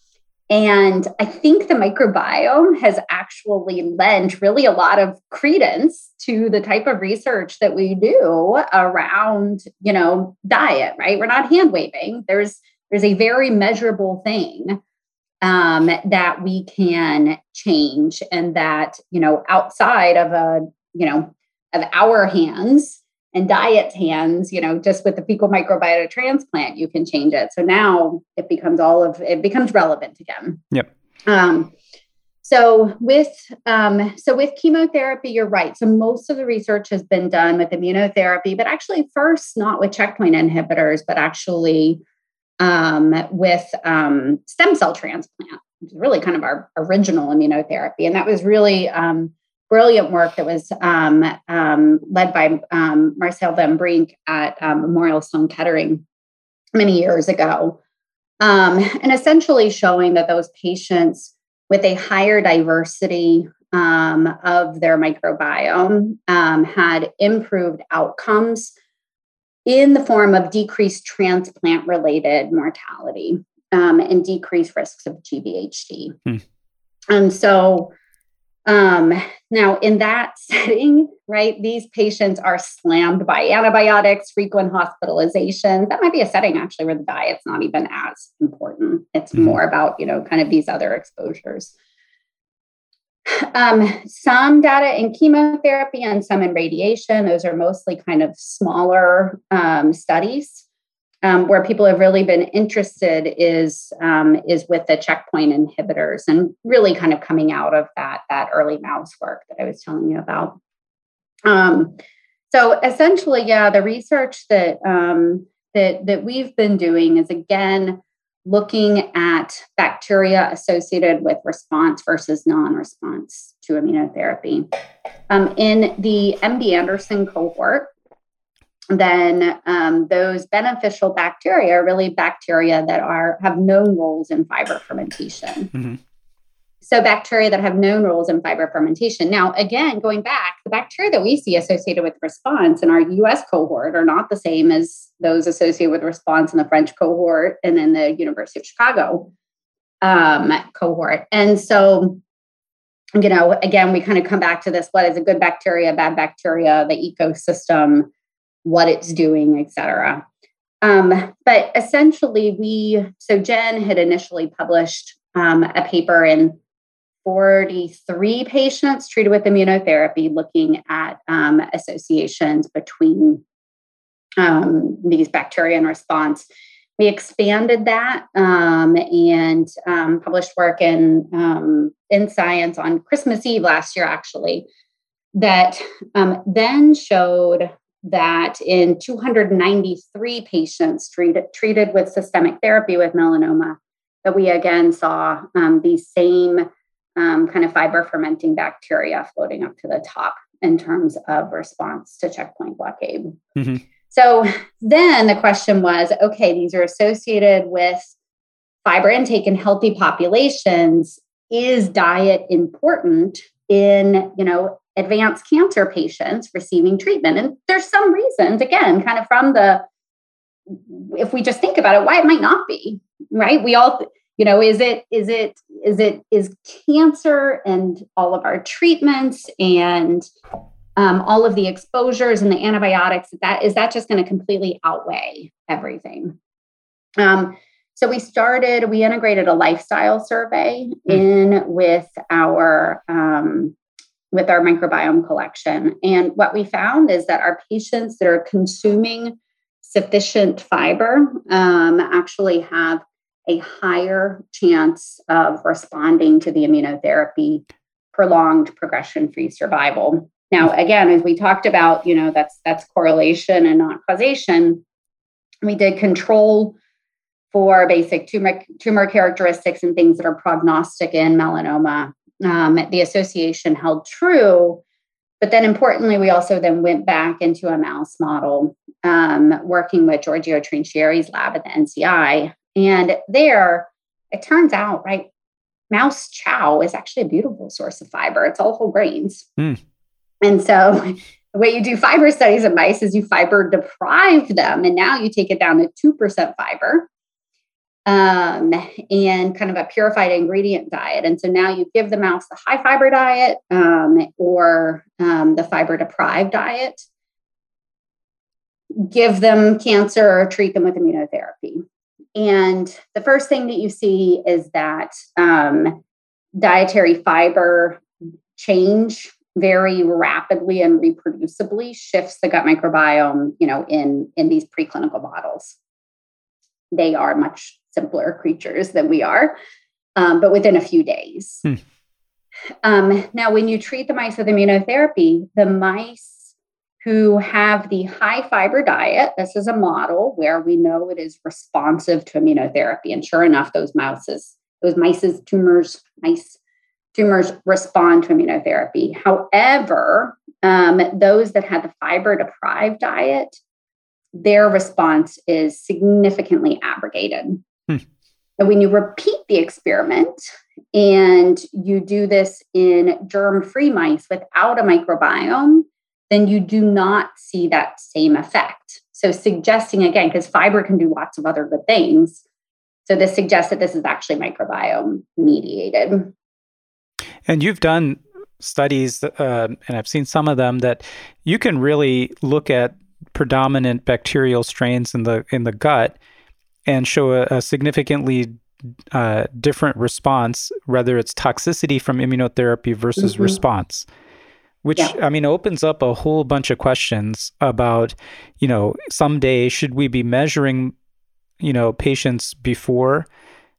And I think the microbiome has actually lent really a lot of credence to the type of research that we do around, you know, diet, right? We're not hand waving. There's there's a very measurable thing um, that we can change and that, you know, outside of a, you know, of our hands and diet hands, you know, just with the fecal microbiota transplant, you can change it. So now it becomes all of it becomes relevant again. Yep. Um, so with um, so with chemotherapy, you're right. So most of the research has been done with immunotherapy, but actually first not with checkpoint inhibitors, but actually um, with um, stem cell transplant, which is really kind of our original immunotherapy, and that was really um, brilliant work that was um, um, led by um, Marcel Van Brink at um, Memorial Sloan Kettering many years ago. Um, and essentially showing that those patients with a higher diversity um, of their microbiome had improved outcomes in the form of decreased transplant related mortality and decreased risks of GVHD. Hmm. And so, um, now, in that setting, right, these patients are slammed by antibiotics, frequent hospitalization. That might be a setting actually where the diet's not even as important. It's mm-hmm. more about, you know, kind of these other exposures. Um, some data in chemotherapy and some in radiation. Those are mostly kind of smaller um, studies um, where people have really been interested is um, is with the checkpoint inhibitors and really kind of coming out of that that early mouse work that I was telling you about. Um, so essentially, yeah, the research that um, that that we've been doing is again looking at bacteria associated with response versus non-response to immunotherapy. Um, in the MD Anderson cohort, then um, those beneficial bacteria are really bacteria that are have known roles in fiber fermentation. Mm-hmm. So bacteria that have known roles in fiber fermentation. Now, again, going back, the bacteria that we see associated with response in our U.S. cohort are not the same as those associated with response in the French cohort and in the University of Chicago um, cohort. And so, you know, again, we kind of come back to this: what is a good bacteria, bad bacteria, the ecosystem what it's doing, et cetera. Um, but essentially, we, so Jen had initially published um, a paper in 43 patients treated with immunotherapy looking at um, associations between um, these bacteria and response. We expanded that um, and um, published work in, in Science on Christmas Eve last year, actually, that then showed that in 293 patients treated, treated with systemic therapy with melanoma, that we again saw um, these same um, kind of fiber fermenting bacteria floating up to the top in terms of response to checkpoint blockade. Mm-hmm. So then the question was okay, these are associated with fiber intake in healthy populations. Is diet important in, you know, advanced cancer patients receiving treatment. And there's some reasons, again, kind of from the, if we just think about it, why it might not be, right? We all, you know, is it, is it, is it, is cancer and all of our treatments and um, all of the exposures and the antibiotics, that is that just going to completely outweigh everything? Um, so we started, we integrated a lifestyle survey mm. in with our um, with our microbiome collection. And what we found is that our patients that are consuming sufficient fiber um, actually have a higher chance of responding to the immunotherapy, prolonged progression-free survival. Now, again, as we talked about, you know, that's that's correlation and not causation. We did control for basic tumor, tumor characteristics and things that are prognostic in melanoma um, the association held true. But then importantly, we also then went back into a mouse model, um, working with Giorgio Trinchieri's lab at the NCI. And there, it turns out, right, mouse chow is actually a beautiful source of fiber. It's all whole grains. Mm. And so the way you do fiber studies in mice is you fiber deprive them, and now you take it down to 2% fiber um, and kind of a purified ingredient diet. And so now you give the mouse the high fiber diet um, or um, the fiber deprived diet, give them cancer or treat them with immunotherapy. And the first thing that you see is that um, dietary fiber change very rapidly and reproducibly shifts the gut microbiome, you know, in, in these preclinical models. They are much simpler creatures than we are, um, but within a few days. Hmm. Um, now, when you treat the mice with immunotherapy, the mice who have the high fiber diet, this is a model where we know it is responsive to immunotherapy. And sure enough, those mouses, those mice's tumors, mice tumors respond to immunotherapy. However, um, those that had the fiber deprived diet, their response is significantly abrogated. Hmm. And when you repeat the experiment and you do this in germ free mice without a microbiome, then you do not see that same effect. So, suggesting again, because fiber can do lots of other good things. So, this suggests that this is actually microbiome mediated. And you've done studies, uh, and I've seen some of them that you can really look at predominant bacterial strains in the in the gut and show a, a significantly uh, different response, whether it's toxicity from immunotherapy versus mm-hmm. response, which yeah. I mean opens up a whole bunch of questions about, you know, someday should we be measuring, you know, patients before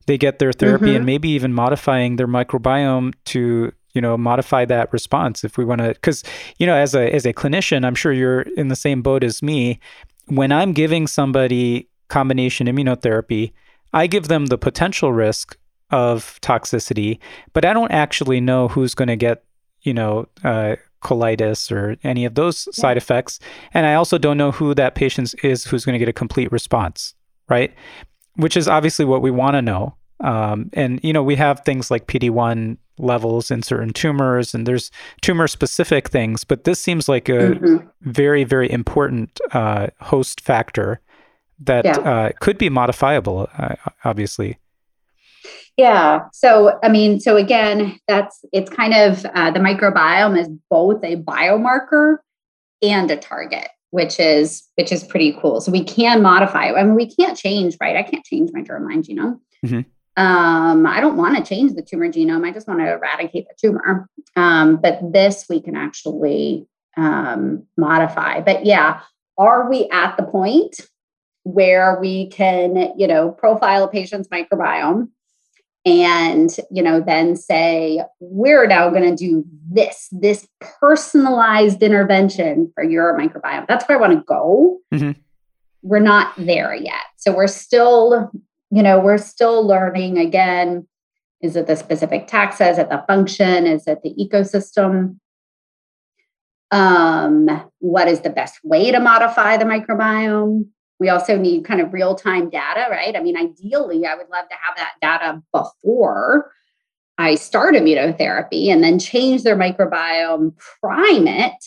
they get their therapy mm-hmm. and maybe even modifying their microbiome to you know modify that response if we want to because you know as a as a clinician i'm sure you're in the same boat as me when i'm giving somebody combination immunotherapy i give them the potential risk of toxicity but i don't actually know who's going to get you know uh, colitis or any of those yeah. side effects and i also don't know who that patient is who's going to get a complete response right which is obviously what we want to know um, and you know we have things like PD1 levels in certain tumors, and there's tumor specific things, but this seems like a mm-hmm. very very important uh, host factor that yeah. uh, could be modifiable, uh, obviously. Yeah. So, I mean, so again, that's it's kind of uh, the microbiome is both a biomarker and a target which is which is pretty cool. So we can modify. I mean, we can't change, right? I can't change my germline genome. Mm-hmm. Um, I don't want to change the tumor genome. I just want to eradicate the tumor. Um, but this we can actually um, modify. But yeah, are we at the point where we can, you know, profile a patient's microbiome and, you know, then say, we're now going to do this, this personalized intervention for your microbiome? That's where I want to go. Mm-hmm. We're not there yet. So we're still you know, we're still learning again. Is it the specific taxa? Is it the function? Is it the ecosystem? Um, what is the best way to modify the microbiome? We also need kind of real time data, right? I mean, ideally, I would love to have that data before I start immunotherapy and then change their microbiome, prime it,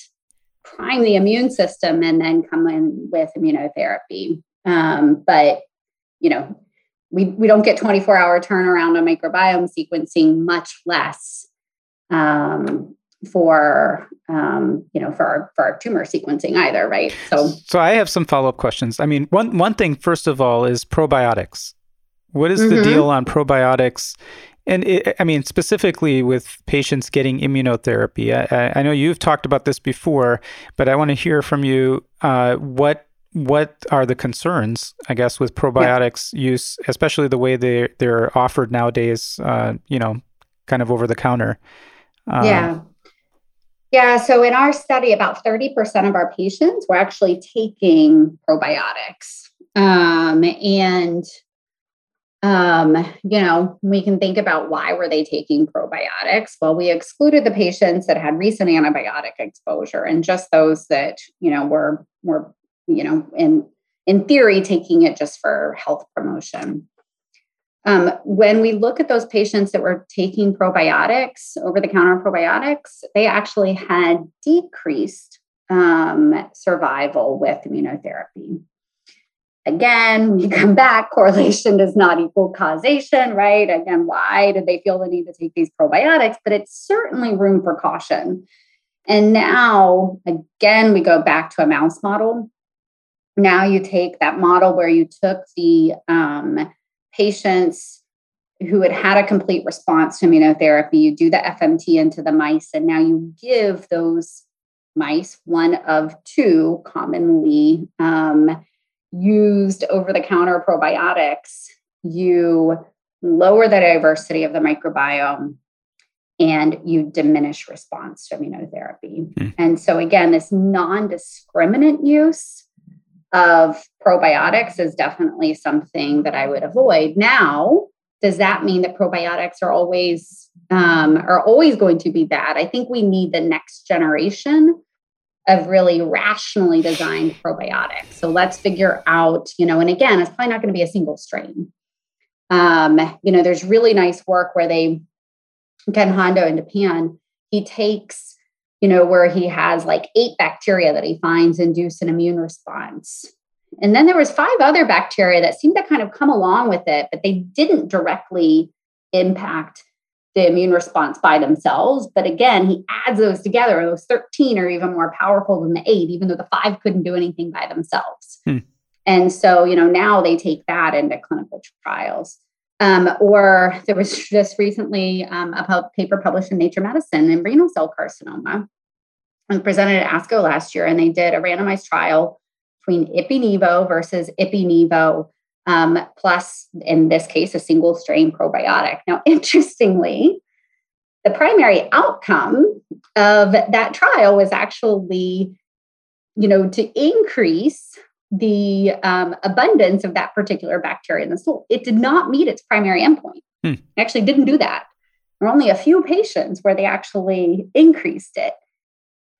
prime the immune system, and then come in with immunotherapy. Um, but, you know, we, we don't get 24 hour turnaround on microbiome sequencing, much less um, for um, you know for our, for our tumor sequencing either, right? So so I have some follow up questions. I mean, one one thing first of all is probiotics. What is mm-hmm. the deal on probiotics? And it, I mean, specifically with patients getting immunotherapy, I, I, know you've talked about this before, but I want to hear from you uh, what what are the concerns, I guess, with probiotics yeah. use, especially the way they they're offered nowadays? Uh, you know, kind of over the counter. Um, yeah. Yeah. So in our study, about 30% of our patients were actually taking probiotics. Um, and um, you know, we can think about why were they taking probiotics? Well, we excluded the patients that had recent antibiotic exposure and just those that, you know, were were you know, in in theory, taking it just for health promotion. Um, when we look at those patients that were taking probiotics, over the counter probiotics, they actually had decreased um, survival with immunotherapy. Again, we come back, correlation does not equal causation, right? Again, why did they feel the need to take these probiotics? But it's certainly room for caution. And now, again, we go back to a mouse model. Now you take that model where you took the um, patients who had had a complete response to immunotherapy, you do the FMT into the mice, and now you give those mice one of two commonly um, used over the counter probiotics. You lower the diversity of the microbiome and you diminish response to immunotherapy. Mm. And so, again, this non discriminant use of probiotics is definitely something that I would avoid. Now, does that mean that probiotics are always um, are always going to be bad? I think we need the next generation of really rationally designed probiotics. So let's figure out, you know, and again, it's probably not going to be a single strain. Um, you know, there's really nice work where they Kenya Honda in Japan, he takes, you know, where he has like eight bacteria that he finds induce an immune response. And then there was five other bacteria that seemed to kind of come along with it, but they didn't directly impact the immune response by themselves. But again, he adds those together. Those 13 are even more powerful than the eight, even though the five couldn't do anything by themselves. Hmm. And so, you know, now they take that into clinical trials. Um, or there was just recently um, a paper published in Nature Medicine in renal cell carcinoma and presented at ASCO last year. And they did a randomized trial between Ipi-Nivo versus Ipi-Nivo, um, plus, in this case, a single strain probiotic. Now, interestingly, the primary outcome of that trial was actually, you know, to increase the um, abundance of that particular bacteria in the stool. It did not meet its primary endpoint. Hmm. It actually didn't do that. There were only a few patients where they actually increased it.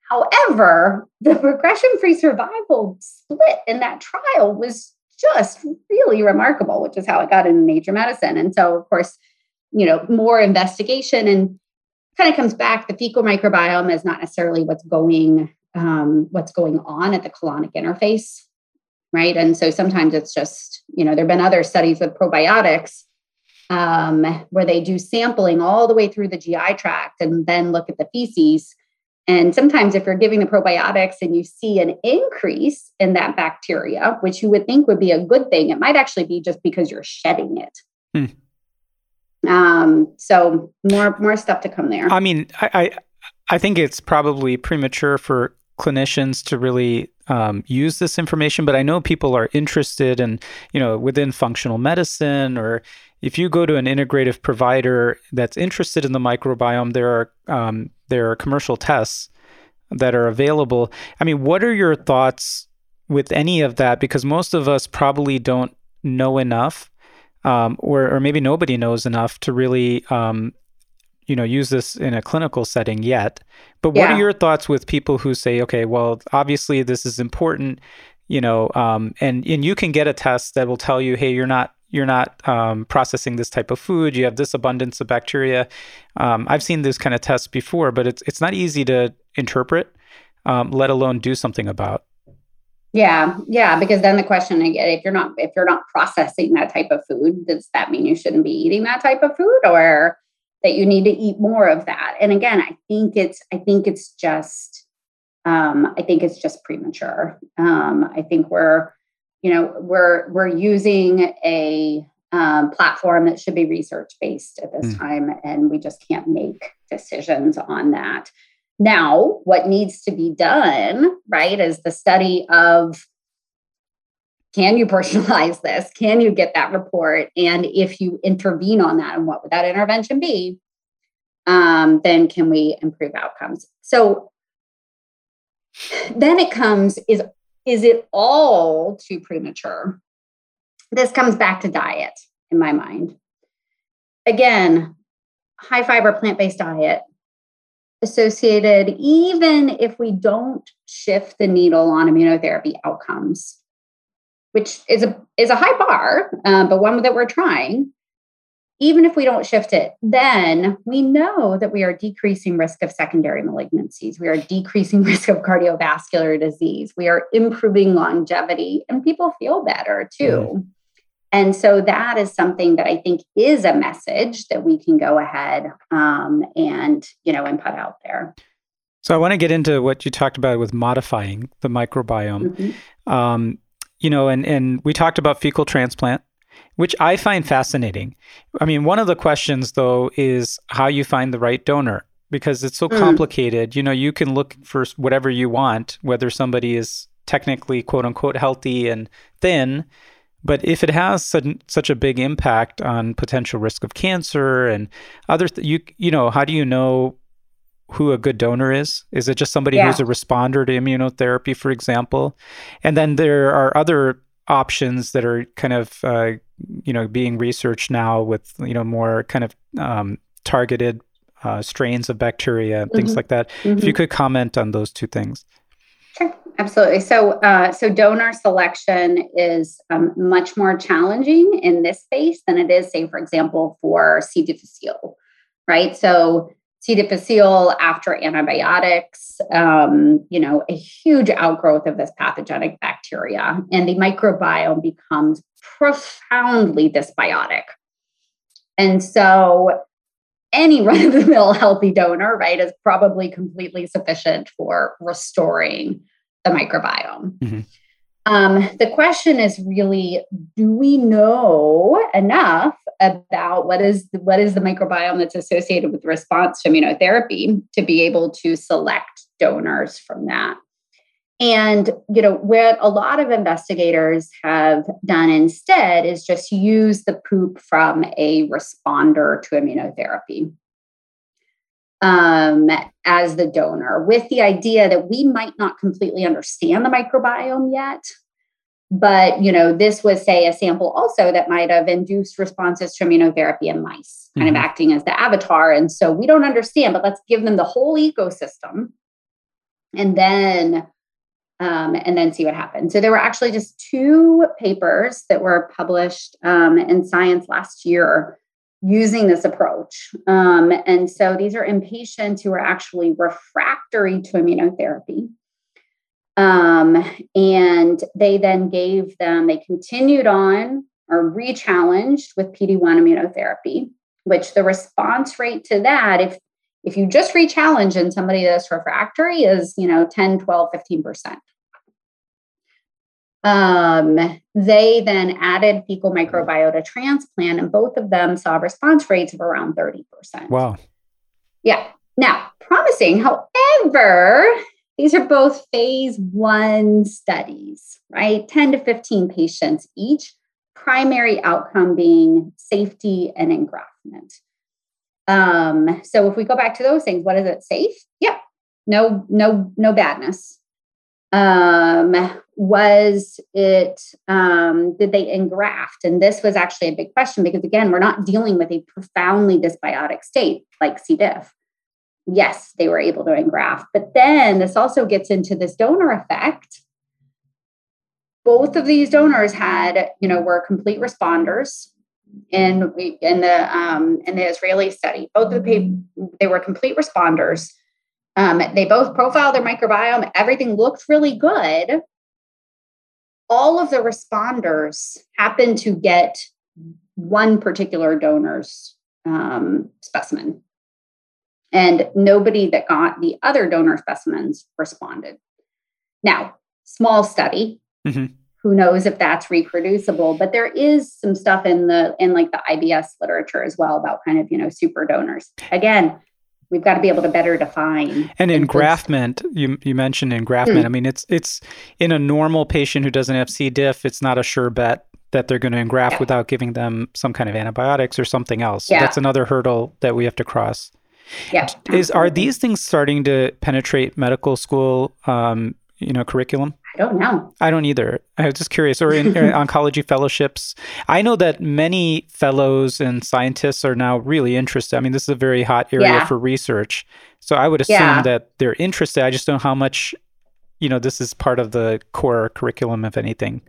However, the progression free survival split in that trial was just really remarkable, which is how it got into Nature Medicine. And so, of course, you know, more investigation and kind of comes back. The fecal microbiome is not necessarily what's going um, what's going on at the colonic interface, right? And so sometimes it's just you know there have been other studies with probiotics um, where they do sampling all the way through the GI tract and then look at the feces and sometimes, if you're giving the probiotics and you see an increase in that bacteria, which you would think would be a good thing, it might actually be just because you're shedding it. Hmm. Um, so more more stuff to come there. I mean, I, I I think it's probably premature for clinicians to really um, use this information, but I know people are interested in, you know, within functional medicine or if you go to an integrative provider that's interested in the microbiome, there are um, there are commercial tests that are available. I mean, what are your thoughts with any of that? Because most of us probably don't know enough, um, or or maybe nobody knows enough to really um, you know use this in a clinical setting yet but what yeah. are your thoughts with people who say okay well obviously this is important you know um, and and you can get a test that will tell you hey you're not you're not um, processing this type of food. You have this abundance of bacteria. Um, I've seen this kind of tests before, but it's it's not easy to interpret, um, let alone do something about. Yeah, yeah, because then the question again, if you're not if you're not processing that type of food, does that mean you shouldn't be eating that type of food, or that you need to eat more of that? And again, I think it's I think it's just um, I think it's just premature. Um, I think we're you know we're we're using a um, platform that should be research based at this mm. time and we just can't make decisions on that now what needs to be done right is the study of can you personalize this? Can you get that report? And if you intervene on that and what would that intervention be? Um, then can we improve outcomes? So then it comes is is it all too premature? This comes back to diet in my mind. Again, high fiber plant based diet associated, even if we don't shift the needle on immunotherapy outcomes, which is a is a high bar, um, but one that we're trying. even if we don't shift it, then we know that we are decreasing risk of secondary malignancies. We are decreasing risk of cardiovascular disease. We are improving longevity, and people feel better too. Mm. And so that is something that I think is a message that we can go ahead um, and you know and put out there. So I want to get into what you talked about with modifying the microbiome. Mm-hmm. Um, you know, and and we talked about fecal transplant which I find fascinating. I mean, one of the questions though is how you find the right donor because it's so mm. complicated. You know, you can look for whatever you want, whether somebody is technically quote unquote healthy and thin, but if it has such, such a big impact on potential risk of cancer and other, th- you you know, how do you know who a good donor is? Is it just somebody yeah. who's a responder to immunotherapy, for example? And then there are other options that are kind of uh, you know being researched now with you know more kind of um, targeted uh, strains of bacteria and things mm-hmm. like that. Mm-hmm. If you mm-hmm. could comment on those two things. Sure, absolutely. So, uh, so donor selection is um, much more challenging in this space than it is, say, for example, for C. difficile, right? So, C. difficile after antibiotics, um, you know, a huge outgrowth of this pathogenic bacteria, and the microbiome becomes profoundly dysbiotic. And so, any run of the mill healthy donor, right, is probably completely sufficient for restoring the microbiome. Mm-hmm. Um, the question is really do we know enough about what is what is the microbiome that's associated with response to immunotherapy to be able to select donors from that? And you know what a lot of investigators have done instead is just use the poop from a responder to immunotherapy um, as the donor with the idea that we might not completely understand the microbiome yet but you know this was say a sample also that might have induced responses to immunotherapy in mice kind mm-hmm. of acting as the avatar and so we don't understand but let's give them the whole ecosystem and then um, and then see what happens so there were actually just two papers that were published um, in science last year using this approach. Um, and so these are in patients who are actually refractory to immunotherapy. Um, and they then gave them, they continued on or re-challenged with PD-1 immunotherapy, which the response rate to that, if if you just re-challenge in somebody that's refractory is, you know, 10, 12, 15%. Um, they then added fecal microbiota transplant, and both of them saw response rates of around 30%. Wow. Yeah. Now, promising. However, these are both phase one studies, right? 10 to 15 patients each, primary outcome being safety and engraftment. Um, so if we go back to those things, what is it? Safe? Yep. No, no, no badness. Um, was it um, did they engraft? And this was actually a big question because again we're not dealing with a profoundly dysbiotic state like c. diff. Yes they were able to engraft but then this also gets into this donor effect. Both of these donors had you know were complete responders in in the um, in the israeli study. Both of the they were complete responders um, they both profiled their microbiome everything looked really good all of the responders happened to get one particular donor's um, specimen. And nobody that got the other donor specimens responded. Now, small study. Mm-hmm. Who knows if that's reproducible? But there is some stuff in the in like the IBS literature as well about kind of you know super donors. Again, we've got to be able to better define. And engraftment, you you mentioned engraftment. Mm. I mean, it's it's in a normal patient who doesn't have C. diff, it's not a sure bet that they're going to engraft yeah. without giving them some kind of antibiotics or something else. Yeah. That's another hurdle that we have to cross. Yeah. Is are these things starting to penetrate medical school um, you know, curriculum? I don't know. I don't either. I was just curious. Or in, in oncology fellowships, I know that many fellows and scientists are now really interested. I mean, this is a very hot area yeah. for research. So I would assume yeah. that they're interested. I just don't know how much, you know, this is part of the core curriculum, if anything.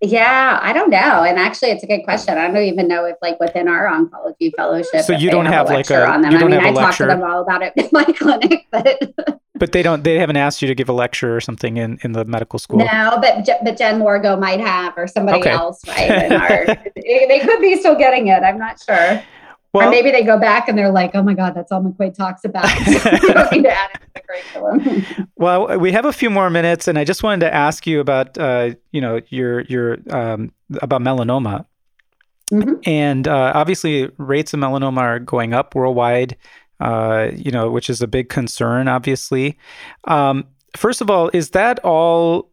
Yeah, I don't know. And actually, it's a good question. I don't even know if, like, within our oncology fellowship, so you don't have, have like a on them. I mean, I talk to them all about it in my clinic, but But they don't. They haven't asked you to give a lecture or something in in the medical school. no. But but Jen Wargo might have, or somebody Okay. else, right? Our, they could be still getting it. I'm not sure. Well, or maybe they go back and they're like, "Oh my God, that's all McQuade talks about." So we don't need to add it to the curriculum. Well, we have a few more minutes, and I just wanted to ask you about, uh, you know, your your um, about melanoma, Mhm. and uh, obviously rates of melanoma are going up worldwide. Uh, you know, which is a big concern, obviously. Um, first of all, is that all?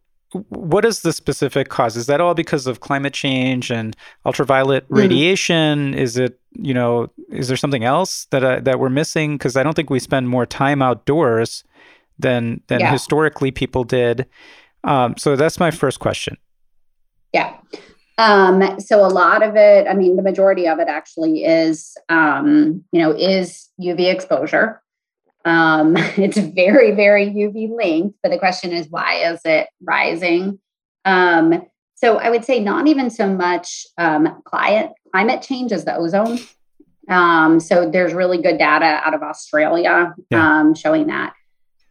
What is the specific cause? Is that all because of climate change and ultraviolet Mhm. radiation? Is it, you know, is there something else that uh, that we're missing? Because I don't think we spend more time outdoors than than Yeah. historically people did. Um, so that's my first question. Yeah. Um, so a lot of it, I mean, the majority of it actually is, um, you know, is UV exposure. Um, it's very, very UV linked, but the question is, why is it rising? Um, so I would say not even so much um, climate climate change as the ozone. Um, so there's really good data out of Australia Yeah. um, showing that.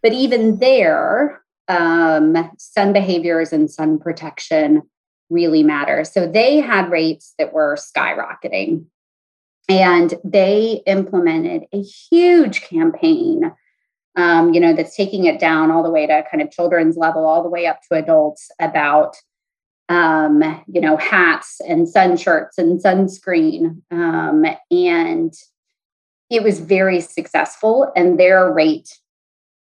But even there, um, sun behaviors and sun protection really matter. So they had rates that were skyrocketing. And they implemented a huge campaign, um, you know, that's taking it down all the way to kind of children's level, all the way up to adults about, um, you know, hats and sun shirts and sunscreen. Um, and it was very successful, and their rate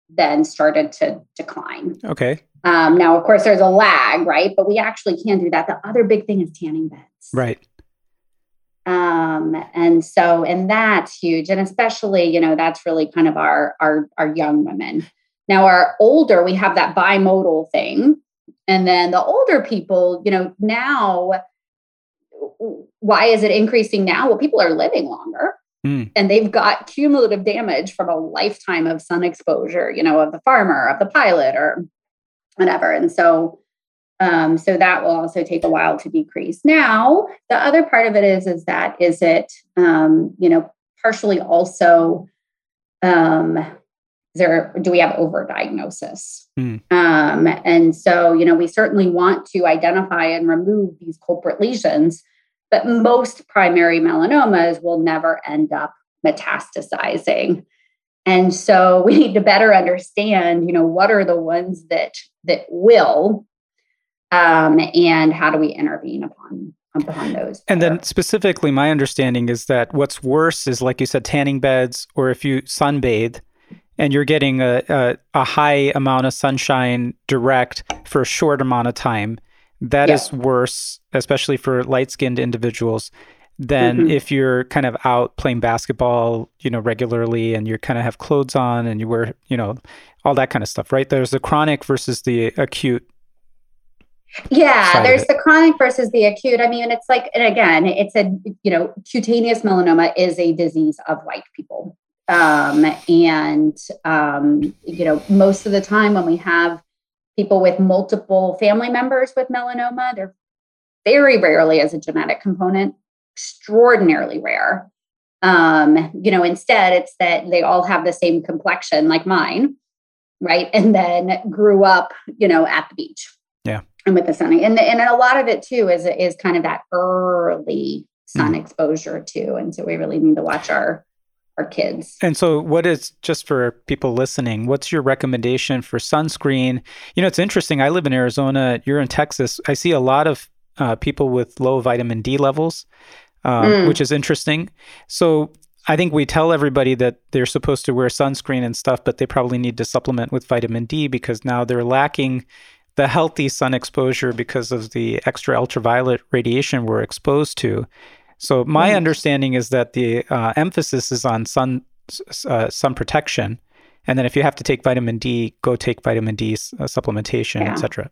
then started to decline. Okay. Um, now, of course, there's a lag, right? But we actually can do that. The other big thing is tanning beds. Right. Um, and so, and that's huge. And especially, you know, that's really kind of our our our young women. Now, our older, we have that bimodal thing. And then the older people, you know, now why is it increasing now? Well, people are living longer Mm. and they've got cumulative damage from a lifetime of sun exposure, you know, of the farmer, of the pilot, or whatever. And so, um, so that will also take a while to decrease. Now, the other part of it is, is that is it, um, you know, partially also, um, there do we have overdiagnosis? Hmm. Um, and so, you know, we certainly want to identify and remove these culprit lesions, but most primary melanomas will never end up metastasizing. And so we need to better understand, you know, what are the ones that that will, um, and how do we intervene upon upon those? And then specifically, my understanding is that what's worse is, like you said, tanning beds, or if you sunbathe and you're getting a, a, a high amount of sunshine direct for a short amount of time, that Yeah. is worse, especially for light skinned individuals, than Mhm. if you're kind of out playing basketball, you know, regularly and you kind of have clothes on and you wear, you know, all that kind of stuff, right? There's the chronic versus the acute. yeah there's the chronic versus the acute i mean it's like and again it's a you know cutaneous melanoma is a disease of white people um, and um, you know most of the time when we have people with multiple family members with melanoma they're very rarely as a genetic component extraordinarily rare. Um, you know instead it's that they all have the same complexion like mine right? And then grew up you know at the beach. Yeah. and with the sun. And and a lot of it too is is kind of that early sun exposure too. And so we really need to watch our our kids And so, what is just for people listening? What's your recommendation for sunscreen? You know, it's interesting. I live in Arizona. You're in Texas. I see a lot of uh, people with low vitamin D levels, um, Mm. which is interesting. So, I think we tell everybody that they're supposed to wear sunscreen and stuff, but they probably need to supplement with vitamin D because now they're lacking the healthy sun exposure because of the extra ultraviolet radiation we're exposed to. So my Right. understanding is that the uh, emphasis is on sun uh, sun protection, and then if you have to take vitamin D, go take vitamin D uh, supplementation, Yeah. etc.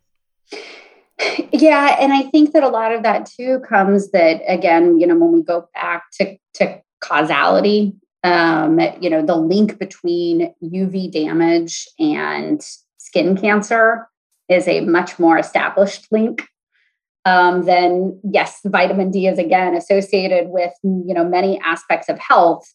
Yeah, and I think that a lot of that too comes that again, you know, when we go back to to causality, um, you know, the link between UV damage and skin cancer is a much more established link. Um, then yes, vitamin D is again associated with you know many aspects of health.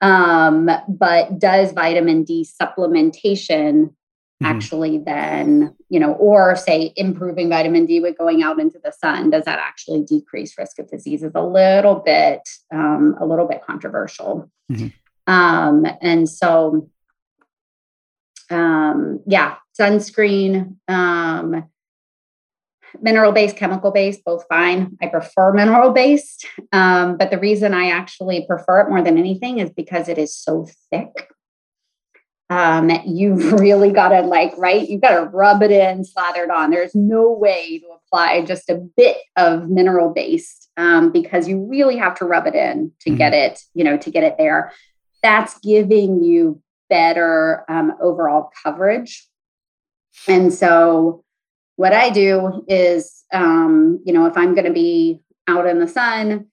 Um, but does vitamin D supplementation mm-hmm. actually then you know, or say improving vitamin D with going out into the sun, does that actually decrease risk of disease? Is a little bit um, a little bit controversial. Mm-hmm. Um, and so um, yeah, sunscreen. Mineral based, chemical based, both fine. I prefer mineral based. Um, but the reason I actually prefer it more than anything is because it is so thick. Um, you really got to like, right? You've got to rub it in, slather it on. There's no way to apply just a bit of mineral based um, because you really have to rub it in to mm-hmm. get it, you know, to get it there. That's giving you better um, overall coverage. And so, what I do is, um, you know, if I'm going to be out in the sun,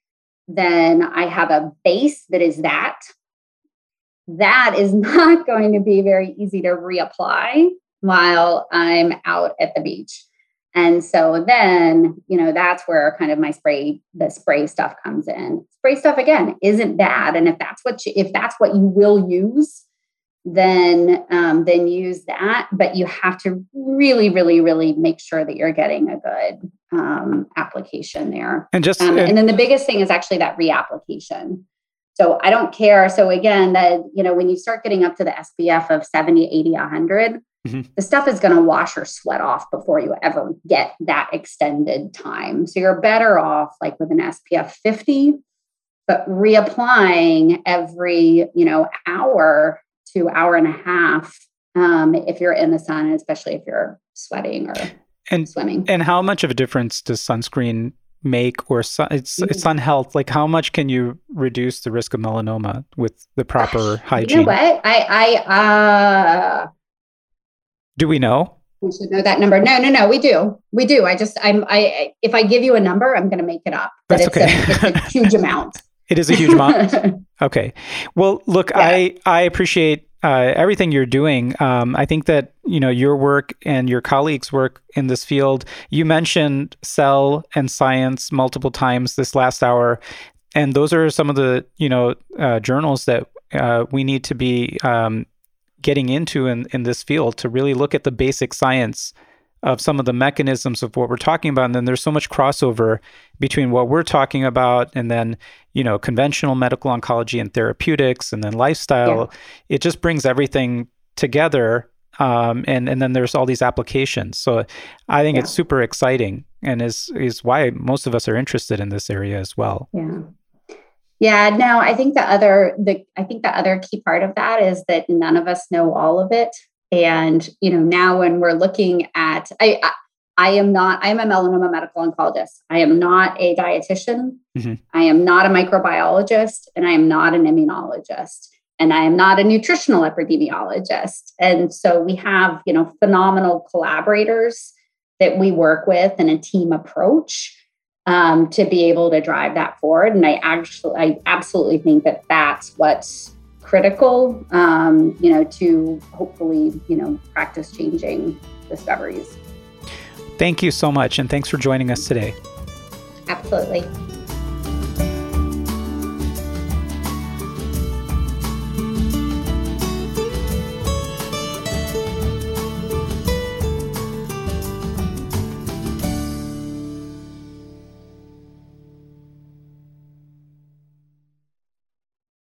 then I have a base that is that. That is not going to be very easy to reapply while I'm out at the beach. And so then, you know, that's where kind of my spray, the spray stuff comes in. Spray stuff again isn't bad. And if that's what you, if that's what you will use, then um, then use that. But you have to really, really, really make sure that you're getting a good um, application there. And just um, and, and then the biggest thing is actually that reapplication. So I don't care. So again, that you know, when you start getting up to the SPF of 70, 80, 100, mm-hmm. the stuff is going to wash or sweat off before you ever get that extended time. So you're better off like with an SPF 50, but reapplying every, you know, hour to hour and a half um, if you're in the sun, especially if you're sweating or and, swimming. And how much of a difference does sunscreen make or sun, it's, it's sun health? Like how much can you reduce the risk of melanoma with the proper hygiene? You know what? I, I, uh, do we know? We should know that number. No, no, no. We do. We do. I just, I'm, I, if I give you a number, I'm going to make it up. But That's it's okay. A, it's a huge amount. It is a huge amount. okay. Well, look, yeah. I I appreciate uh, everything you're doing. Um, I think that you know your work and your colleagues' work in this field. You mentioned Cell and Science multiple times this last hour, and those are some of the you know uh, journals that uh, we need to be um, getting into in in this field to really look at the basic science of some of the mechanisms of what we're talking about. And then there's so much crossover between what we're talking about and then you know conventional medical oncology and therapeutics and then lifestyle. Yeah. it just brings everything together um, and and then there's all these applications. So i think yeah. it's super exciting and is is why most of us are interested in this area as well. Yeah. Yeah no i think the other the i think the other key part of that is that none of us know all of it and, you know, now when we're looking at, I, I, I am not, I am a melanoma medical oncologist. I am not a dietitian. Mm-hmm. I am not a microbiologist and I am not an immunologist and I am not a nutritional epidemiologist. And so we have, you know, phenomenal collaborators that we work with and a team approach um, to be able to drive that forward. And I actually, I absolutely think that that's what's critical, um, you know, to hopefully, you know, practice changing discoveries. Thank you so much. And thanks for joining us today. Absolutely.